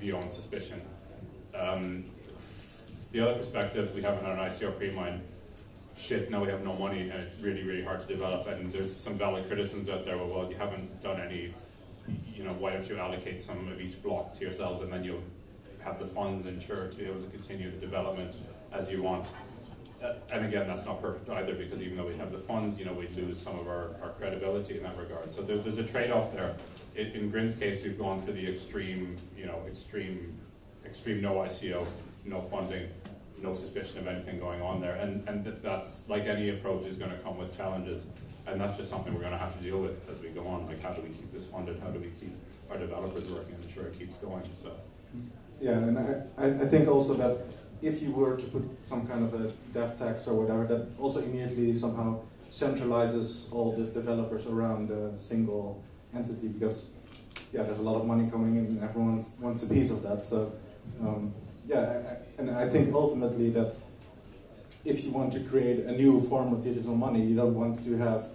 beyond suspicion. Um, the other perspective, we haven't had an ICO pre-mine. Shit, now we have no money and it's really, really hard to develop. And there's some valid criticisms out there. Well, well, you haven't done any. You know, why don't you allocate some of each block to yourselves and then you'll have the funds insured to be able to continue the development as you want. Uh, and again, that's not perfect either because even though we have the funds, you know, we lose some of our, our credibility in that regard. So there, there's a trade-off there. In, in Grin's case, we've gone for the extreme, you know, extreme, extreme no ICO, no funding, no suspicion of anything going on there. And and that's like any approach is going to come with challenges, and that's just something we're going to have to deal with as we go on. Like, how do we keep this funded? How do we keep our developers working and ensure it keeps going? So. Yeah, and I, I think also that if you were to put some kind of a dev tax or whatever, that also immediately somehow centralizes all the developers around a single entity because yeah, there's a lot of money coming in and everyone wants, a piece of that. So um, yeah, I- and I think ultimately that if you want to create a new form of digital money, you don't want to have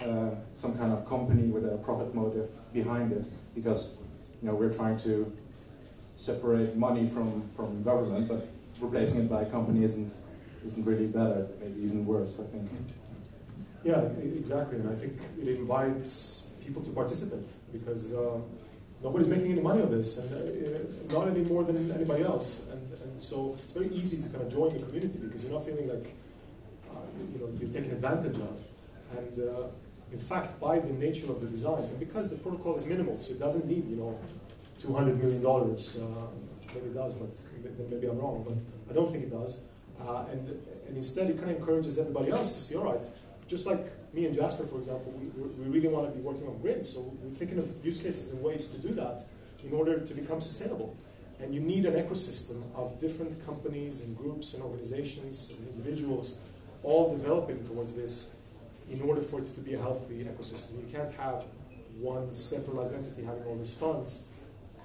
uh, some kind of company with a profit motive behind it because you know we're trying to separate money from, from government, but replacing it by a company isn't isn't really better, maybe even worse, I think. Yeah, exactly, and I think it invites people to participate because um, nobody's making any money on this, and uh, not any more than anybody else. And, and so it's very easy to kind of join the community because you're not feeling like uh, you know you're taken advantage of. And uh, in fact, by the nature of the design, and because the protocol is minimal, so it doesn't need you know 200 million dollars. Uh, maybe it does, but maybe I'm wrong. But I don't think it does. Uh, and and instead, it kind of encourages everybody else to see, all right, just like me and Jasper, for example, we, we really want to be working on Grin, so we're thinking of use cases and ways to do that in order to become sustainable. And you need an ecosystem of different companies and groups and organizations and individuals all developing towards this in order for it to be a healthy ecosystem. You can't have one centralized entity having all these funds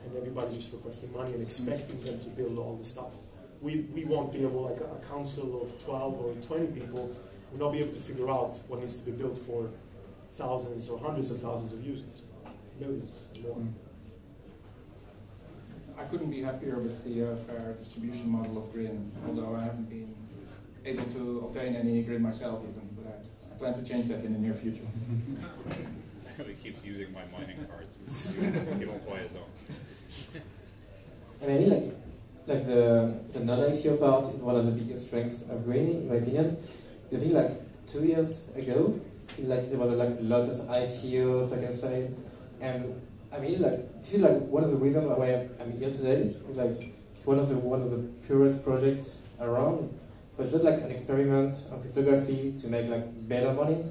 and everybody just requesting money and expecting them to build all the stuff. We, we won't be able, like a, a council of 12 or 20 people, will not be able to figure out what needs to be built for thousands or hundreds of thousands of users, millions more. I couldn't be happier with the uh, fair distribution model of Grin, although I haven't been able to obtain any Grin myself even, but I, I plan to change that in the near future. he keeps using my mining cards. he won't play his own. And I mean, like, like the, the non-ICO part is one of the biggest strengths of Grin, in my opinion. I think like two years ago, like there was like a lot of ICO token sale, and I mean like this is like one of the reasons why I'm here today. Like it's one of the one of the purest projects around. But it's just like an experiment on cryptography to make like better money,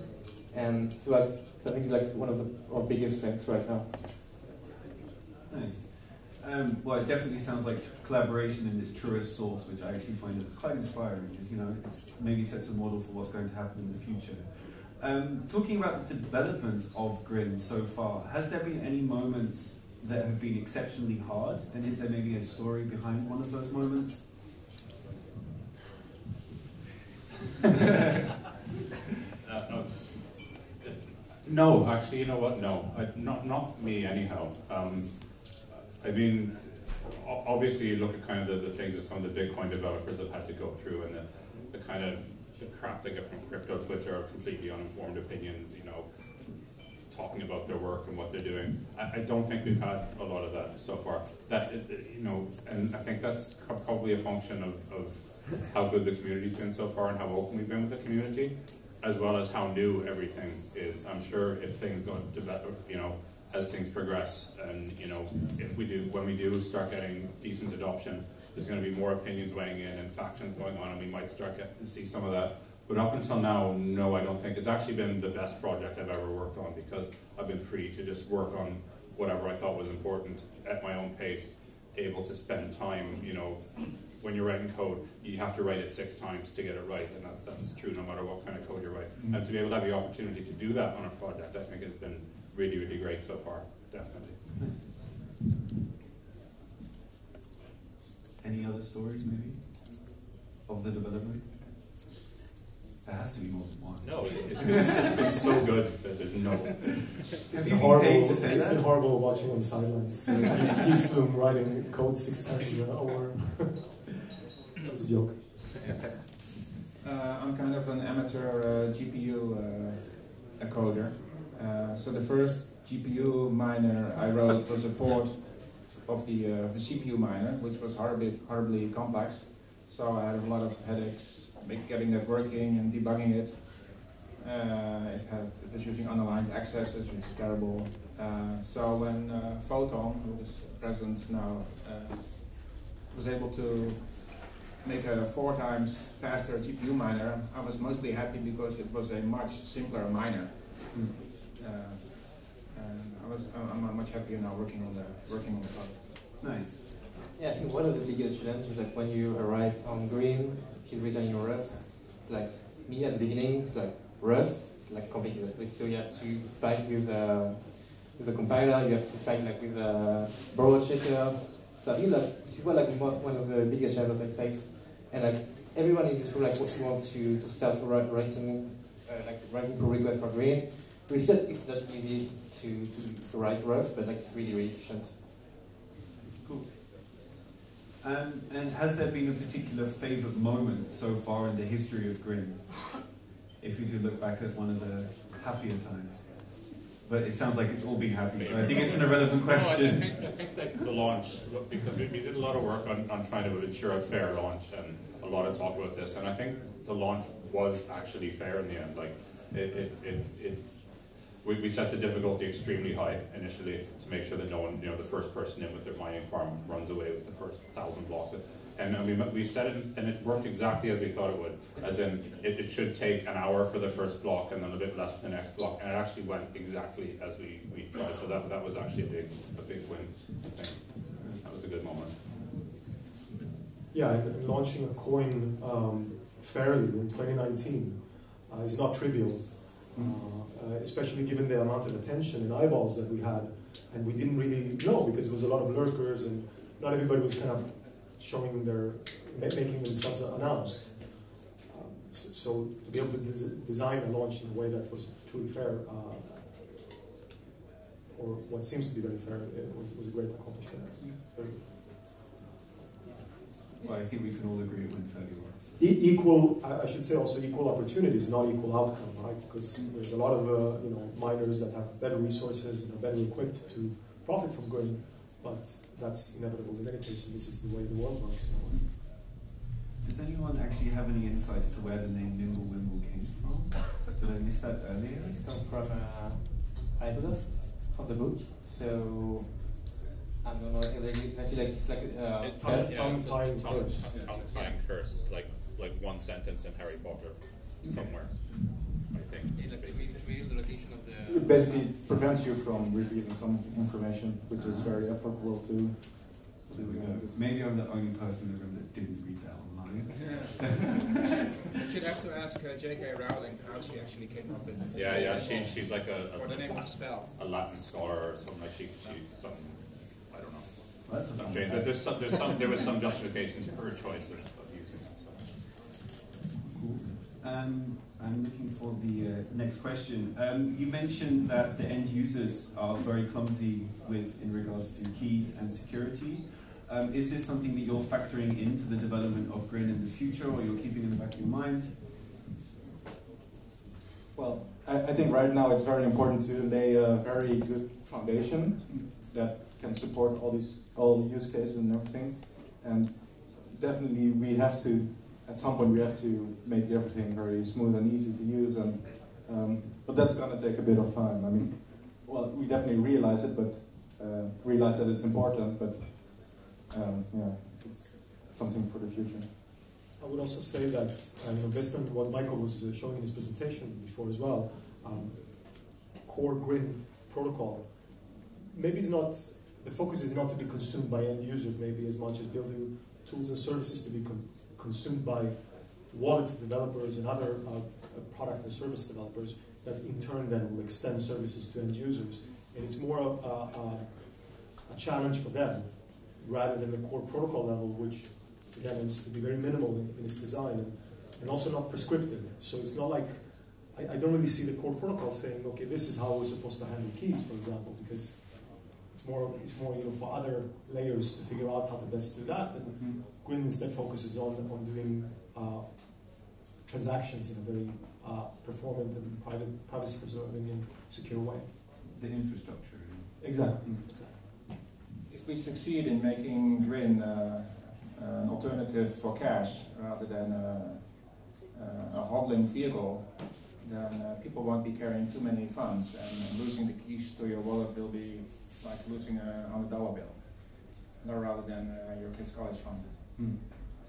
and so like I think it's like one of the our biggest strengths right now. Nice. Um, well, it definitely sounds like collaboration in this truest source, which I actually find quite inspiring. Because you know, it maybe sets a model for what's going to happen in the future. Um, talking about the development of Grin so far, has there been any moments that have been exceptionally hard? And is there maybe a story behind one of those moments? uh, no, actually, you know what? No, I, not not me anyhow. Um, I mean, obviously, you look at kind of the, the things that some of the Bitcoin developers have had to go through, and the, the kind of the crap they get from crypto Twitter are completely uninformed opinions. You know, talking about their work and what they're doing. I, I don't think we've had a lot of that so far. That you know, and I think that's probably a function of, of how good the community's been so far and how open we've been with the community, as well as how new everything is. I'm sure if things go develop, you know as things progress. And you know, if we do, when we do start getting decent adoption, there's going to be more opinions weighing in and factions going on, and we might start getting to see some of that. But up until now, no, I don't think it's actually been the best project I've ever worked on because I've been free to just work on whatever I thought was important at my own pace, able to spend time. You know, when you're writing code, you have to write it six times to get it right, and that's that's true no matter what kind of code you write. Mm-hmm. And to be able to have the opportunity to do that on a project, I think has been really, really great so far, definitely. Any other stories, maybe, of the development? There has to be more than one. No, it, has been, it's been so good that there's no. It's been horrible. It's been horrible watching on the sidelines. he's, he's been writing code six times an that was a joke. Uh, I'm kind of an amateur uh, GPU uh, coder. Uh, so the first GPU miner I wrote was a port of the, the CPU miner, which was horribly, horribly complex. So I had a lot of headaches getting that working and debugging it. Uh, it, had, it was using unaligned accesses, which is terrible. Uh, so when uh, Photon, who is present now, was able to make a four times faster GPU miner, I was mostly happy because it was a much simpler miner. Mm. Uh, and I was I'm much happier now working on the working on the product. Nice. Yeah, I think one of the biggest challenges like when you arrive on Grin, you return your Rust. Like me at the beginning, it's like Rust, like complicated. Like, So you have to fight with uh, with the compiler, you have to fight like with the borrow checker. So I think like this was like one of the biggest challenges I face. And like everyone in this room like want to, to start writing uh, like writing pull request for Grin we said it's not easy to, to, to write Rust, but like it's really, really efficient. Cool. Um, and has there been a particular favorite moment so far in the history of Grin? If you do look back at one of the happier times. But it sounds like it's all been happy. So I think it's an irrelevant question. No, I think, I think that the launch, because we, we did a lot of work on, on trying to ensure a fair launch and a lot of talk about this, and I think the launch was actually fair in the end. Like, it, it, it, it we, we set the difficulty extremely high initially to make sure that no one, you know, the first person in with their mining farm runs away with the first thousand blocks. And I mean, we set it, and it worked exactly as we thought it would. As in, it, it should take an hour for the first block, and then a bit less for the next block, and it actually went exactly as we, we tried. So that that was actually a big a big win. That was a good moment. Yeah, and launching a coin um, fairly in 2019 uh, is not trivial, uh, uh, especially given the amount of attention and eyeballs that we had, and we didn't really know because there was a lot of lurkers and not everybody was kind of showing their, making themselves announced. Um, so, so, to be able to des- design a launch in a way that was truly fair, uh, or what seems to be very fair, it was, was a great accomplishment. Well, I think we can all agree it went fairly well. E- equal, I should say also equal opportunities, not equal outcome, right? Because there's a lot of uh, you know miners that have better resources and are better equipped to profit from Grin, but that's inevitable in any case, and this is the way the world works. Does anyone actually have any insights to where the name Mimblewimble came from? Did I miss that earlier? It comes from uh, Ibla, from the book. So I don't know, like, like, like it's like uh, it's tongue, yeah, tongue tying curse. Tongue tying curse, like like one sentence in Harry Potter somewhere. I think. It basically prevents you from revealing some information, which is very applicable to. So we go. Maybe I'm the only person in the room that didn't read that online. Yeah. You'd have to ask uh, J.K. Rowling how she actually came up with it. Yeah, yeah, she, she's like a, a, or the name of the spell. A Latin scholar or something like she, she some I don't know. Well, that's a okay, there's some, there's some, there was some justification to her choice of, of using it. So. Cool. Um, I'm looking for the uh, next question. Um, you mentioned that the end users are very clumsy with in regards to keys and security. Um, is this something that you're factoring into the development of Grin in the future, or you're keeping in the back of your mind? Well, I, I think right now it's very important to lay a very good foundation that can support all these all use cases and everything. And definitely we have to at some point we have to make everything very smooth and easy to use and um, but that's going to take a bit of time. I mean, well, we definitely realize it, but uh, realize that it's important. But um, yeah, it's something for the future. I would also say that, you know, based on what Michael was uh, showing in his presentation before as well, um, core Grin protocol, maybe it's not, the focus is not to be consumed by end users, maybe as much as building tools and services to be con consumed by wallet developers and other uh, product and service developers that in turn then will extend services to end users. And it's more of a, a challenge for them rather than the core protocol level, which again aims to be very minimal in, in its design and, and, also not prescriptive. So it's not like I, I, don't really see the core protocol saying, okay, this is how we're supposed to handle keys, for example, because it's more it's more you know for other layers to figure out how to best do that. And mm-hmm. Grin instead focuses on on doing uh, transactions in a very uh, performant and private privacy preserving and secure way. The infrastructure. Exactly. Mm-hmm. exactly. If we succeed in making Grin uh, an alternative for cash rather than a, a hodling vehicle, then uh, people won't be carrying too many funds, and losing the keys to your wallet will be like losing a hundred dollar bill, rather than uh, your kid's college fund. Mm.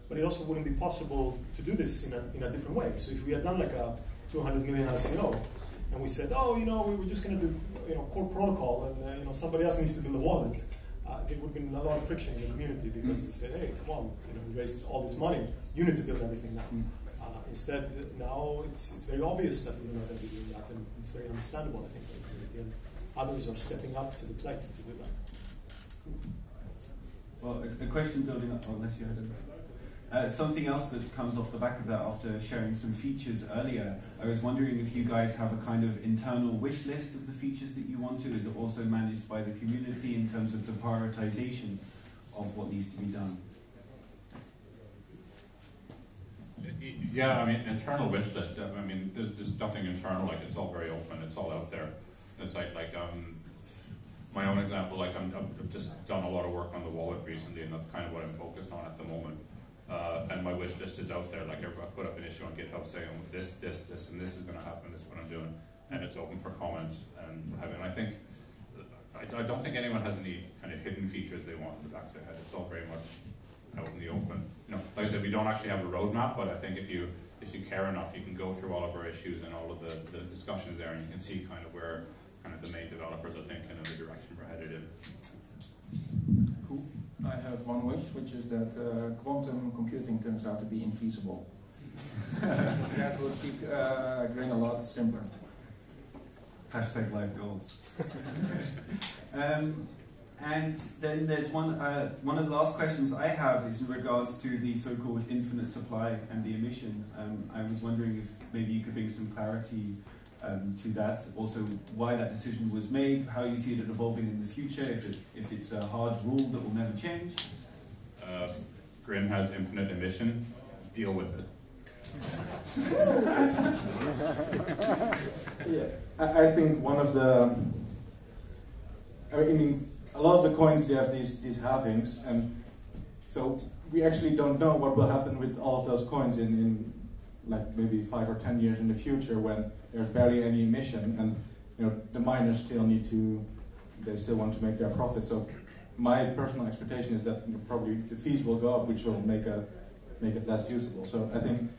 But it also wouldn't be possible to do this in a, in a different way. So if we had done like a 200 million ICO, and we said, oh, you know, we were just going to do, you know, core protocol, and uh, you know, somebody else needs to build a wallet uh, there would have been a lot of friction in the community because mm. they said, hey, come on, you know, we raised all this money, you need to build everything now. Mm. Uh, instead, now it's, it's very obvious that we're not going to be doing that, and it's very understandable, I think, for the community. And others are stepping up to the plate to do that. Well, a, a question building up, unless you had a uh, something else that comes off the back of that after sharing some features earlier, I was wondering if you guys have a kind of internal wish list of the features that you want to. Is it also managed by the community in terms of the prioritization of what needs to be done? Yeah, I mean, internal wish list, I mean, there's, there's nothing internal, like it's all very open, it's all out there. It's like, like um, my own example, like I'm, I've just done a lot of work on the wallet recently, and that's kind of what I'm focused on at the moment. Uh, and my wish list is out there. Like I put up an issue on GitHub saying this, this, this, and this is going to happen. This is what I'm doing, and it's open for comments. And I mean, I think I, I don't think anyone has any kind of hidden features they want in the back of their head. It's all very much out in the open. You know, like I said, we don't actually have a roadmap, but I think if you if you care enough, you can go through all of our issues and all of the, the discussions there, and you can see kind of where the main developers are thinking and the direction we're headed in. Cool. I have one wish, which is that uh, quantum computing turns out to be infeasible. that would keep uh, Grin a lot simpler. Hashtag life goals. um, and then there's one, uh, one of the last questions I have is in regards to the so-called infinite supply and the emission. Um, I was wondering if maybe you could bring some clarity um, to that. Also, why that decision was made, how you see it evolving in the future, if, it, if it's a hard rule that will never change. Uh, Grin has infinite emission. Deal with it. yeah, I, I think one of the. I mean, a lot of the coins they have these these halvings, and so we actually don't know what will happen with all of those coins in, in like maybe five or ten years in the future when there's barely any emission, and you know the miners still need to they still want to make their profit. So my personal expectation is that probably the fees will go up, which will make a make it less usable. So I think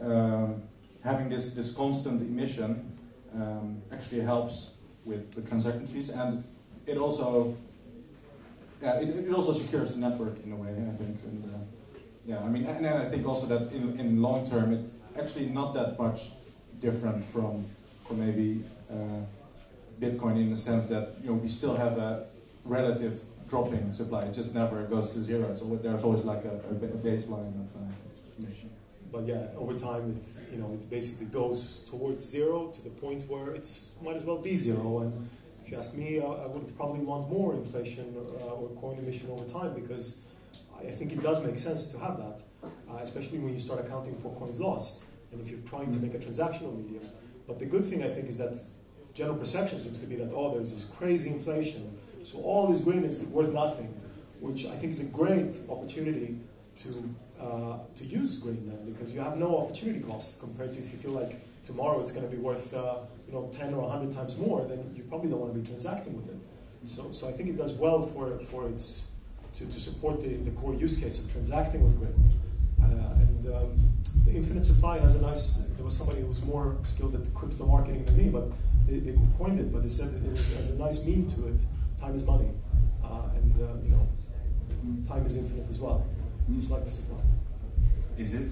um, having this this constant emission um, actually helps with the transaction fees and it also yeah, it, it also secures the network in a way, I think. And uh, yeah, I mean, and, and I think also that in, in long term, it's actually not that much different from from maybe uh, Bitcoin in the sense that you know we still have a relative dropping supply. It just never goes to zero. So there's always like a, a baseline of uh, emission. But yeah, over time, it you know it basically goes towards zero to the point where it's might as well be zero and if you ask me, I would probably want more inflation uh, or coin emission over time because I think it does make sense to have that, uh, especially when you start accounting for coins lost and if you're trying to make a transactional medium. But the good thing I think is that general perception seems to be that oh, there's this crazy inflation, so all this Grin is worth nothing, which I think is a great opportunity to uh, to use Grin then because you have no opportunity cost compared to if you feel like tomorrow it's going to be worth uh, you know 10 or 100 times more, then you probably don't want to be transacting with it. So, so I think it does well for, for its to, to support the, the core use case of transacting with Grin. Uh, and um, the infinite supply has a nice. There was somebody who was more skilled at crypto marketing than me, but they, they coined it. But they said it has a nice meme to it. Time is money, uh, and uh, you know, time is infinite as well, just like the supply. Is it?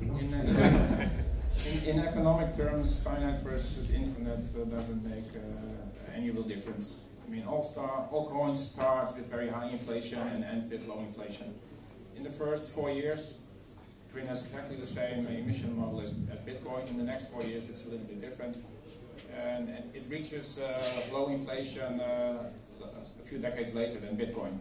in, in economic terms, finite versus infinite uh, doesn't make uh, any real difference. I mean, all, star, all coins start with very high inflation and end with low inflation. In the first four years, Grin has exactly the same emission model as, as Bitcoin. In the next four years, it's a little bit different. And, and it reaches uh, low inflation uh, a few decades later than Bitcoin.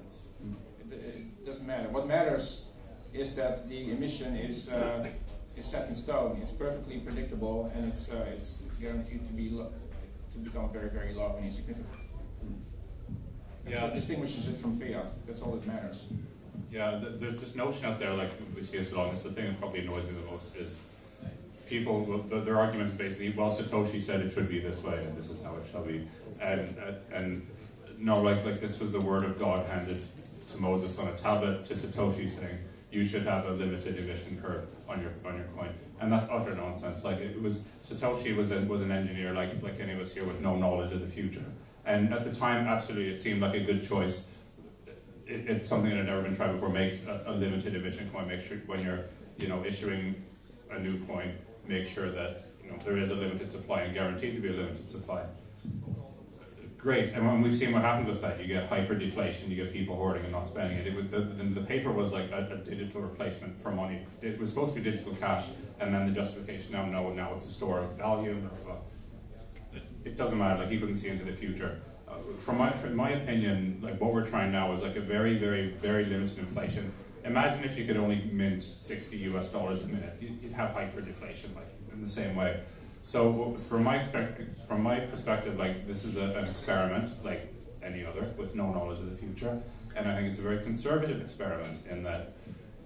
It, it, doesn't matter. What matters is that the emission is uh, is set in stone. It's perfectly predictable, and it's uh, it's, it's guaranteed to be to become very very low and insignificant. That's yeah. what distinguishes it from fiat. That's all that matters. Yeah, th there's this notion out there, like we see as long. It's the thing that probably annoys me the most is people. Their argument is basically, well, Satoshi said it should be this way, and this is how it shall be. And uh, and no, like like this was the word of God handed to Moses on a tablet to Satoshi saying you should have a limited emission curve on your on your coin, and that's utter nonsense. Like it was Satoshi was a, was an engineer like like any of us here with no knowledge of the future, and at the time, absolutely, it seemed like a good choice. It, it's something that had never been tried before. Make a, a limited emission coin. Make sure when you're you know issuing a new coin, make sure that you know there is a limited supply and guaranteed to be a limited supply great. And when we've seen what happened with that, you get hyperdeflation, you get people hoarding and not spending it. it was, the, the, paper was like a, a, digital replacement for money. It was supposed to be digital cash, and then the justification now, no, now it's a store of value. It, doesn't matter. Like you couldn't see into the future. Uh, from my from my opinion, like what we're trying now is like a very very very limited inflation. Imagine if you could only mint sixty US dollars a minute, you'd have hyperdeflation, like in the same way. So from my from my perspective, like this is a, an experiment, like any other, with no knowledge of the future, and I think it's a very conservative experiment in that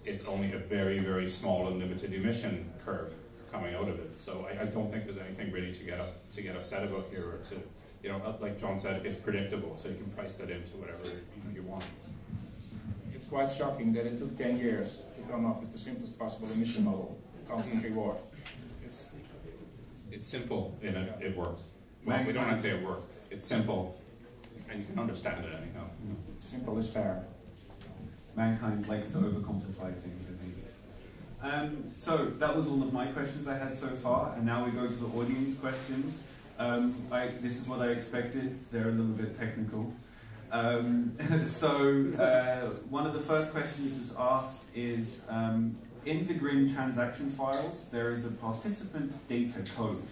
it's only a very very small and limited emission curve coming out of it. So I, I don't think there's anything really to get up, to get upset about here, or to you know, like John said, it's predictable, so you can price that into whatever you, know, you want. It's quite shocking that it took 10 years to come up with the simplest possible emission model, constant reward. It's, it's simple and it, it works. Well, we don't have to say it works. It's simple and you can understand it anyhow. Simple is fair. Mankind likes to overcomplicate things, I think. Um, so that was all of my questions I had so far, and now we go to the audience questions. Um, I, this is what I expected. They're a little bit technical. Um, so uh, one of the first questions asked is, um, in the GRIN transaction files, there is a participant data code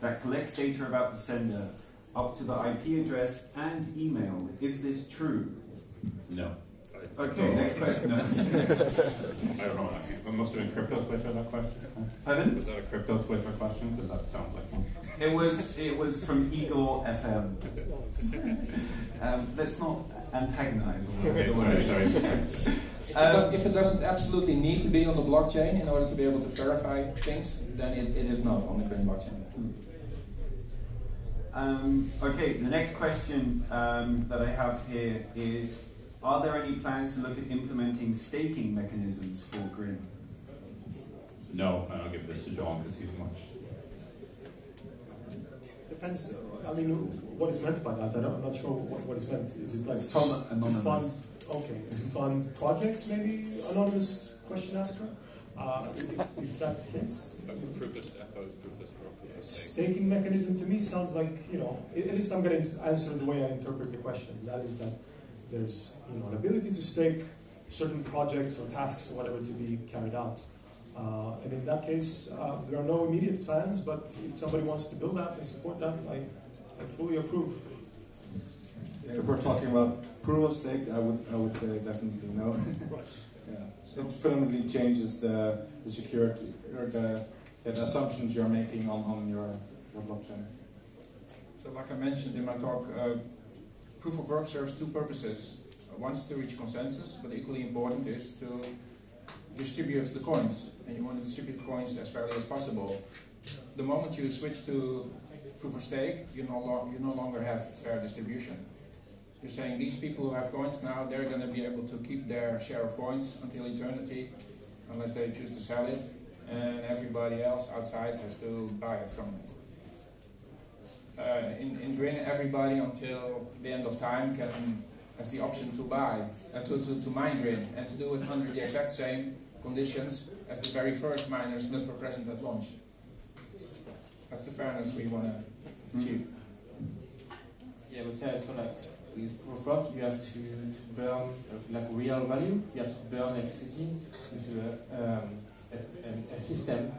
that collects data about the sender up to the IP address and email. Is this true? No. Okay, next question. I don't know. It must have been crypto Twitter that question. Pardon? Was that a crypto Twitter question? Because that sounds like one. It was. It was from Eagle FM. um, let's not antagonize. Okay, sorry, sorry. if, um, if, it doesn't absolutely need to be on the blockchain in order to be able to verify things, then it, it is not on the GRIN blockchain. Um, okay, the next question um, that I have here is are there any plans to look at implementing staking mechanisms for GRIN? No, and I'll give this to John because he's much. Depends. I mean, what is meant by that? I am not sure what, what is meant. Is it like to, to fund? Okay, to fund projects, maybe anonymous question asker. Uh, if, if that the case, proof of, proof of staking mechanism to me sounds like you know. At least I'm going to answer the way I interpret the question. That is that there's you know, an ability to stake certain projects or tasks or whatever to be carried out. Uh, and in that case, uh, there are no immediate plans, but if somebody wants to build that and support that, I, I fully approve. If we're talking about proof of stake, I would I would say definitely no. right. yeah. It fundamentally changes the, the security or the, the assumptions you're making on, on your, your blockchain. So like I mentioned in my talk, uh, proof of work serves two purposes. Uh, one is to reach consensus, but equally important is to distribute the coins. And you want to distribute the coins as fairly as possible. The moment you switch to proof of stake, you no, you no longer have fair distribution. You're saying these people who have coins now, they're going to be able to keep their share of coins until eternity, unless they choose to sell it, and everybody else outside has to buy it from them uh, in, in GRIN, everybody until the end of time can has the option to buy, uh, to, to, to mine GRIN, and to do it under the exact same conditions as the very first miners that were present at launch. That's the fairness we want to achieve. Yeah, but yeah, so like with proof of you have to, to burn uh, like real value. You have to burn electricity into a, um, a, a, a system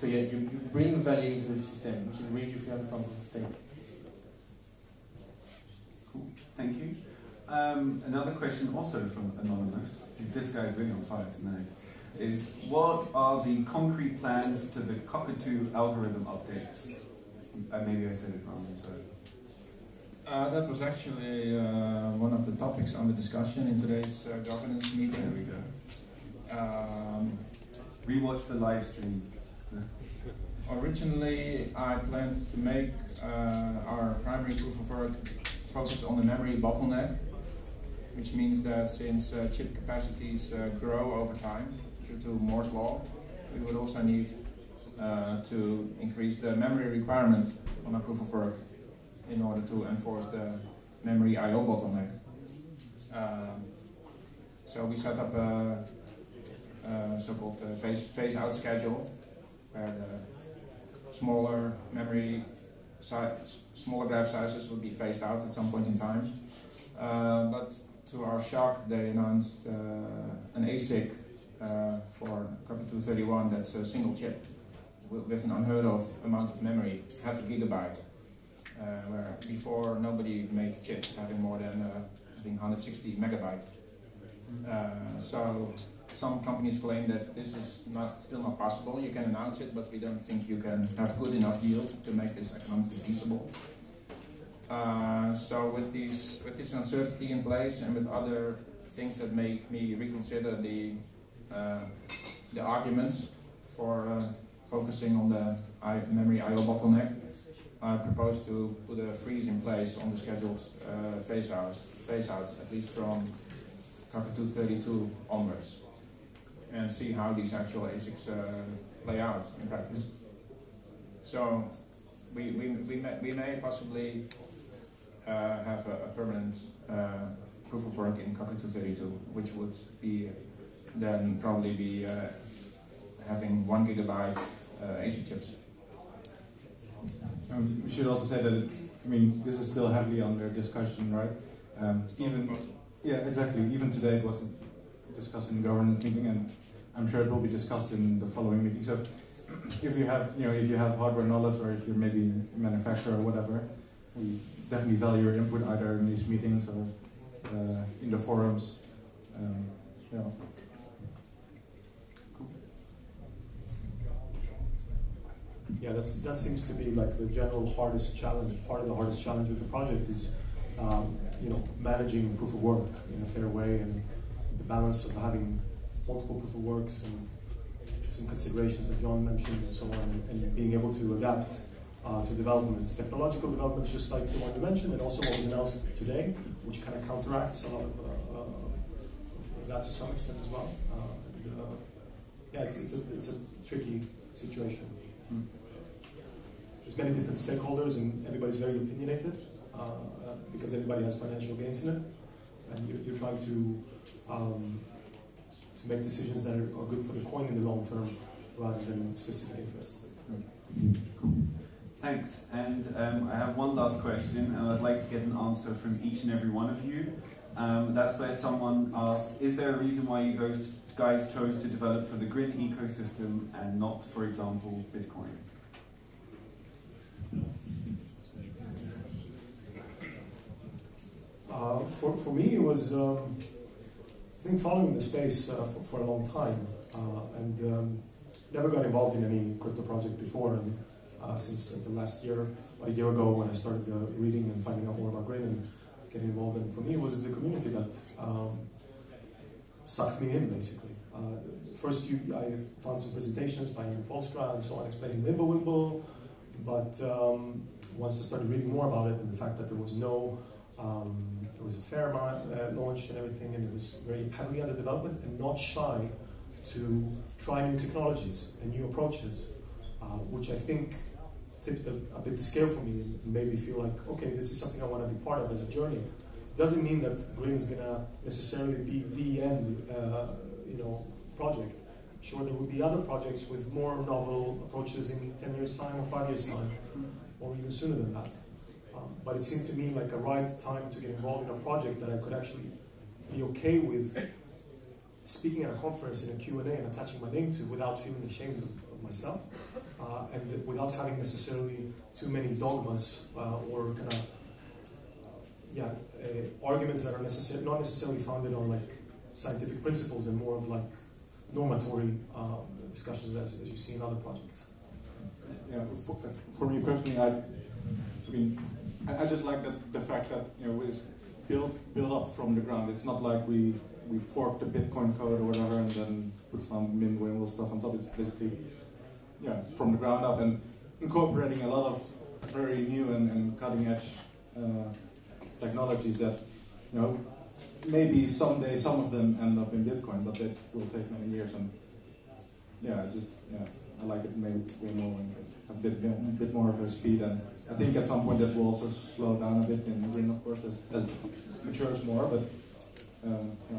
so yeah, you, you bring the value into the system, which is really different from the stake. Cool, thank you. Um, another question also from Anonymous, this guy's really on fire tonight, is what are the concrete plans to the Cuckatoo algorithm updates? Uh, maybe I said it wrong, but... Uh, that was actually uh, one of the topics under discussion in today's uh, governance meeting. There we go. Um, Rewatch the live stream. Originally, I planned to make uh, our primary proof of work focus on the memory bottleneck, which means that since uh, chip capacities uh, grow over time due to Moore's law, we would also need uh, to increase the memory requirement on our proof of work in order to enforce the memory I/O bottleneck. Um, so we set up a, a so-called phase phase out schedule where the smaller memory size, smaller graph sizes would be phased out at some point in time. Uh, but to our shock, they announced uh, an ASIC uh, for Copy 231 that's a single chip with an unheard of amount of memory, half a gigabyte. Uh, where before nobody made chips having more than uh, I think 160 megabyte. Uh, so some companies claim that this is not still not possible. You can announce it, but we don't think you can have good enough yield to make this economically feasible. Uh, so with with this uncertainty in place and with other things that make me reconsider the uh, the arguments for uh, focusing on the I memory I/O bottleneck, I propose to put a freeze in place on the scheduled uh, phase outs, phase outs at least from Cuckatoo 32 onwards, and see how these actual ASICs uh, play out in practice. So we, we, we, may, we may possibly uh, have a, a permanent uh, proof of work in Cuckatoo 32, which would be then probably be uh, having one gigabyte uh, ASIC chips. Um, we should also say that it's, I mean, this is still heavily under discussion, right? Um, even, yeah, exactly. Even today it wasn't discussed in the governance meeting, and I'm sure it will be discussed in the following meeting. So, if you have, you know, if you have hardware knowledge, or if you're maybe a manufacturer or whatever, we definitely value your input either in these meetings or uh, in the forums. Um, yeah. Yeah, that's, that seems to be like the general hardest challenge. Part of the hardest challenge with the project is, um, you know, managing proof of work in a fair way and balance of having multiple proof of works and some considerations that John mentioned and so on, and, and being able to adapt uh, to developments, technological developments, just like the one you mentioned, and also what was announced today, which kind of counteracts a lot of uh, uh, that to some extent as well. Uh, and, uh, yeah, it's, it's, a, it's a tricky situation. Mm. There's many different stakeholders, and everybody's very opinionated uh, because everybody has financial gains in it, and you're, you're trying to um, to make decisions that are, are, good for the coin in the long term rather than specific interests. Thanks. And um, I have one last question, and I'd like to get an answer from each and every one of you. Um, that's where someone asked, is there a reason why you guys, chose to develop for the Grin ecosystem and not, for example, Bitcoin? Uh, for, for me, it was, um, I think, following the space uh, for, for, a long time uh, and um, never got involved in any crypto project before. And uh, since the last year, a year ago, when I started reading and finding out more about Grin and getting involved, and for me, it was the community that um, sucked me in, basically. First, you, I found some presentations by Ian Poelstra and so on, explaining Mimblewimble, but um, once I started reading more about it and the fact that there was no um, there was a fair amount uh, launch and everything, and it was very heavily under development and not shy to try new technologies and new approaches, uh, which I think tipped a, a, bit the scale for me and made me feel like, okay, this is something I want to be part of as a journey. Doesn't mean that Grin is going to necessarily be the end, uh, you know, project. I'm sure there will be other projects with more novel approaches in 10 years' time or 5 years' time, or even sooner than that. But it seemed to me like a right time to get involved in a project that I could actually be okay with speaking at a conference in a Q&A and attaching my name to without feeling ashamed of, of myself uh, and without having necessarily too many dogmas uh, or kind of yeah uh, arguments that are necessar- not necessarily founded on like scientific principles and more of like normatory um, discussions as, as you see in other projects. Yeah, for, for me personally, I, I mean, I, I just like that the fact that you know it's built built up from the ground. It's not like we we fork the Bitcoin code or whatever and then put some Mimblewimble stuff on top. It's basically yeah from the ground up and incorporating a lot of very new and, and cutting edge uh, technologies that you know maybe someday some of them end up in Bitcoin, but that will take many years. And yeah, just yeah, I like it maybe way more and a bit, bit more of a speed and I think at some point that will also slow down a bit in Grin, of course, as, as it matures more. But um, yeah.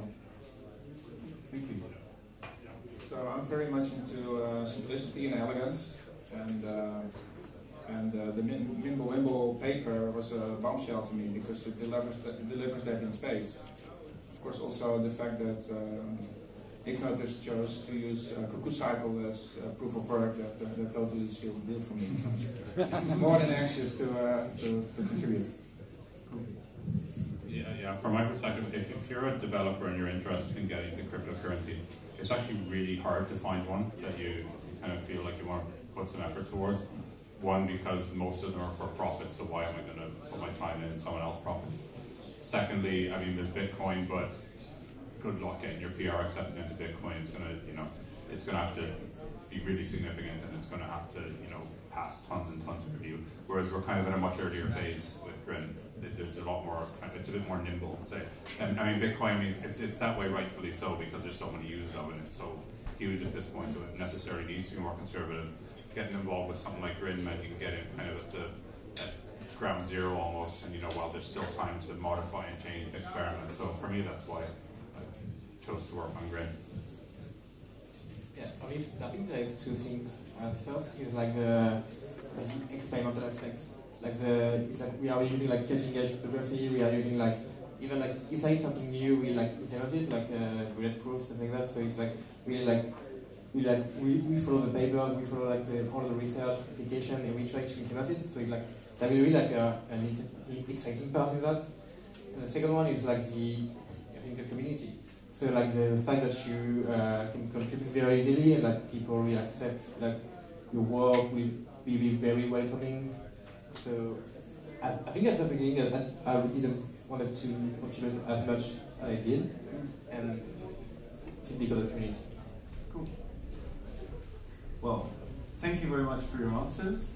thank you. So I'm very much into uh, simplicity and elegance, and uh, and uh, the Min- Mimblewimble paper was a bombshell to me because it delivers that, it delivers that in spades. Of course, also the fact that um, Ignotus chose to use uh, Cuckoo Cycle as uh, proof of work that, uh, that totally sealed the deal for me. More than anxious to, to, to contribute. Yeah, yeah, from my perspective, if, if you're a developer and you're interested in getting into cryptocurrency, it's actually really hard to find one that you kind of feel like you want to put some effort towards. One, because most of them are for profit, so why am I going to put my time in someone else profit? Secondly, I mean, there's Bitcoin, but good luck getting your PR accepted into Bitcoin. It's going to, you know, it's going to have to be really significant and it's going to have to, you know, pass tons and tons of review. Whereas we're kind of in a much earlier phase with Grin. There's a lot more, it's a bit more nimble, say. And I mean, Bitcoin, I mean, it's, it's that way rightfully so because there's so many users of it. It's so huge at this point, so it necessarily needs to be more conservative. Getting involved with something like Grin meant you can get in kind of at the at ground zero almost, and you know, while there's still time to modify and change and experiment. So for me, that's why chose to work on Grin. Yeah, for me, I think there is two things. Uh, the first is like the, the experimental aspects. Like the, it's like we are using like cutting edge cryptography. We are using like even like if there is something new, we like implement it, like uh, bulletproof stuff like that. So it's like really like we like we, we follow the papers, we follow like the, all the research application, and we try to implement it. So it's like that will be like a, an exciting part in that. And the second one is like the I think the community. So like the fact that you uh, can contribute very easily and like people will accept like your work will be, very welcoming. So I, I think at the beginning I, I didn't wanted to contribute as much as I did, and it's because of community. Cool. Well, thank you very much for your answers.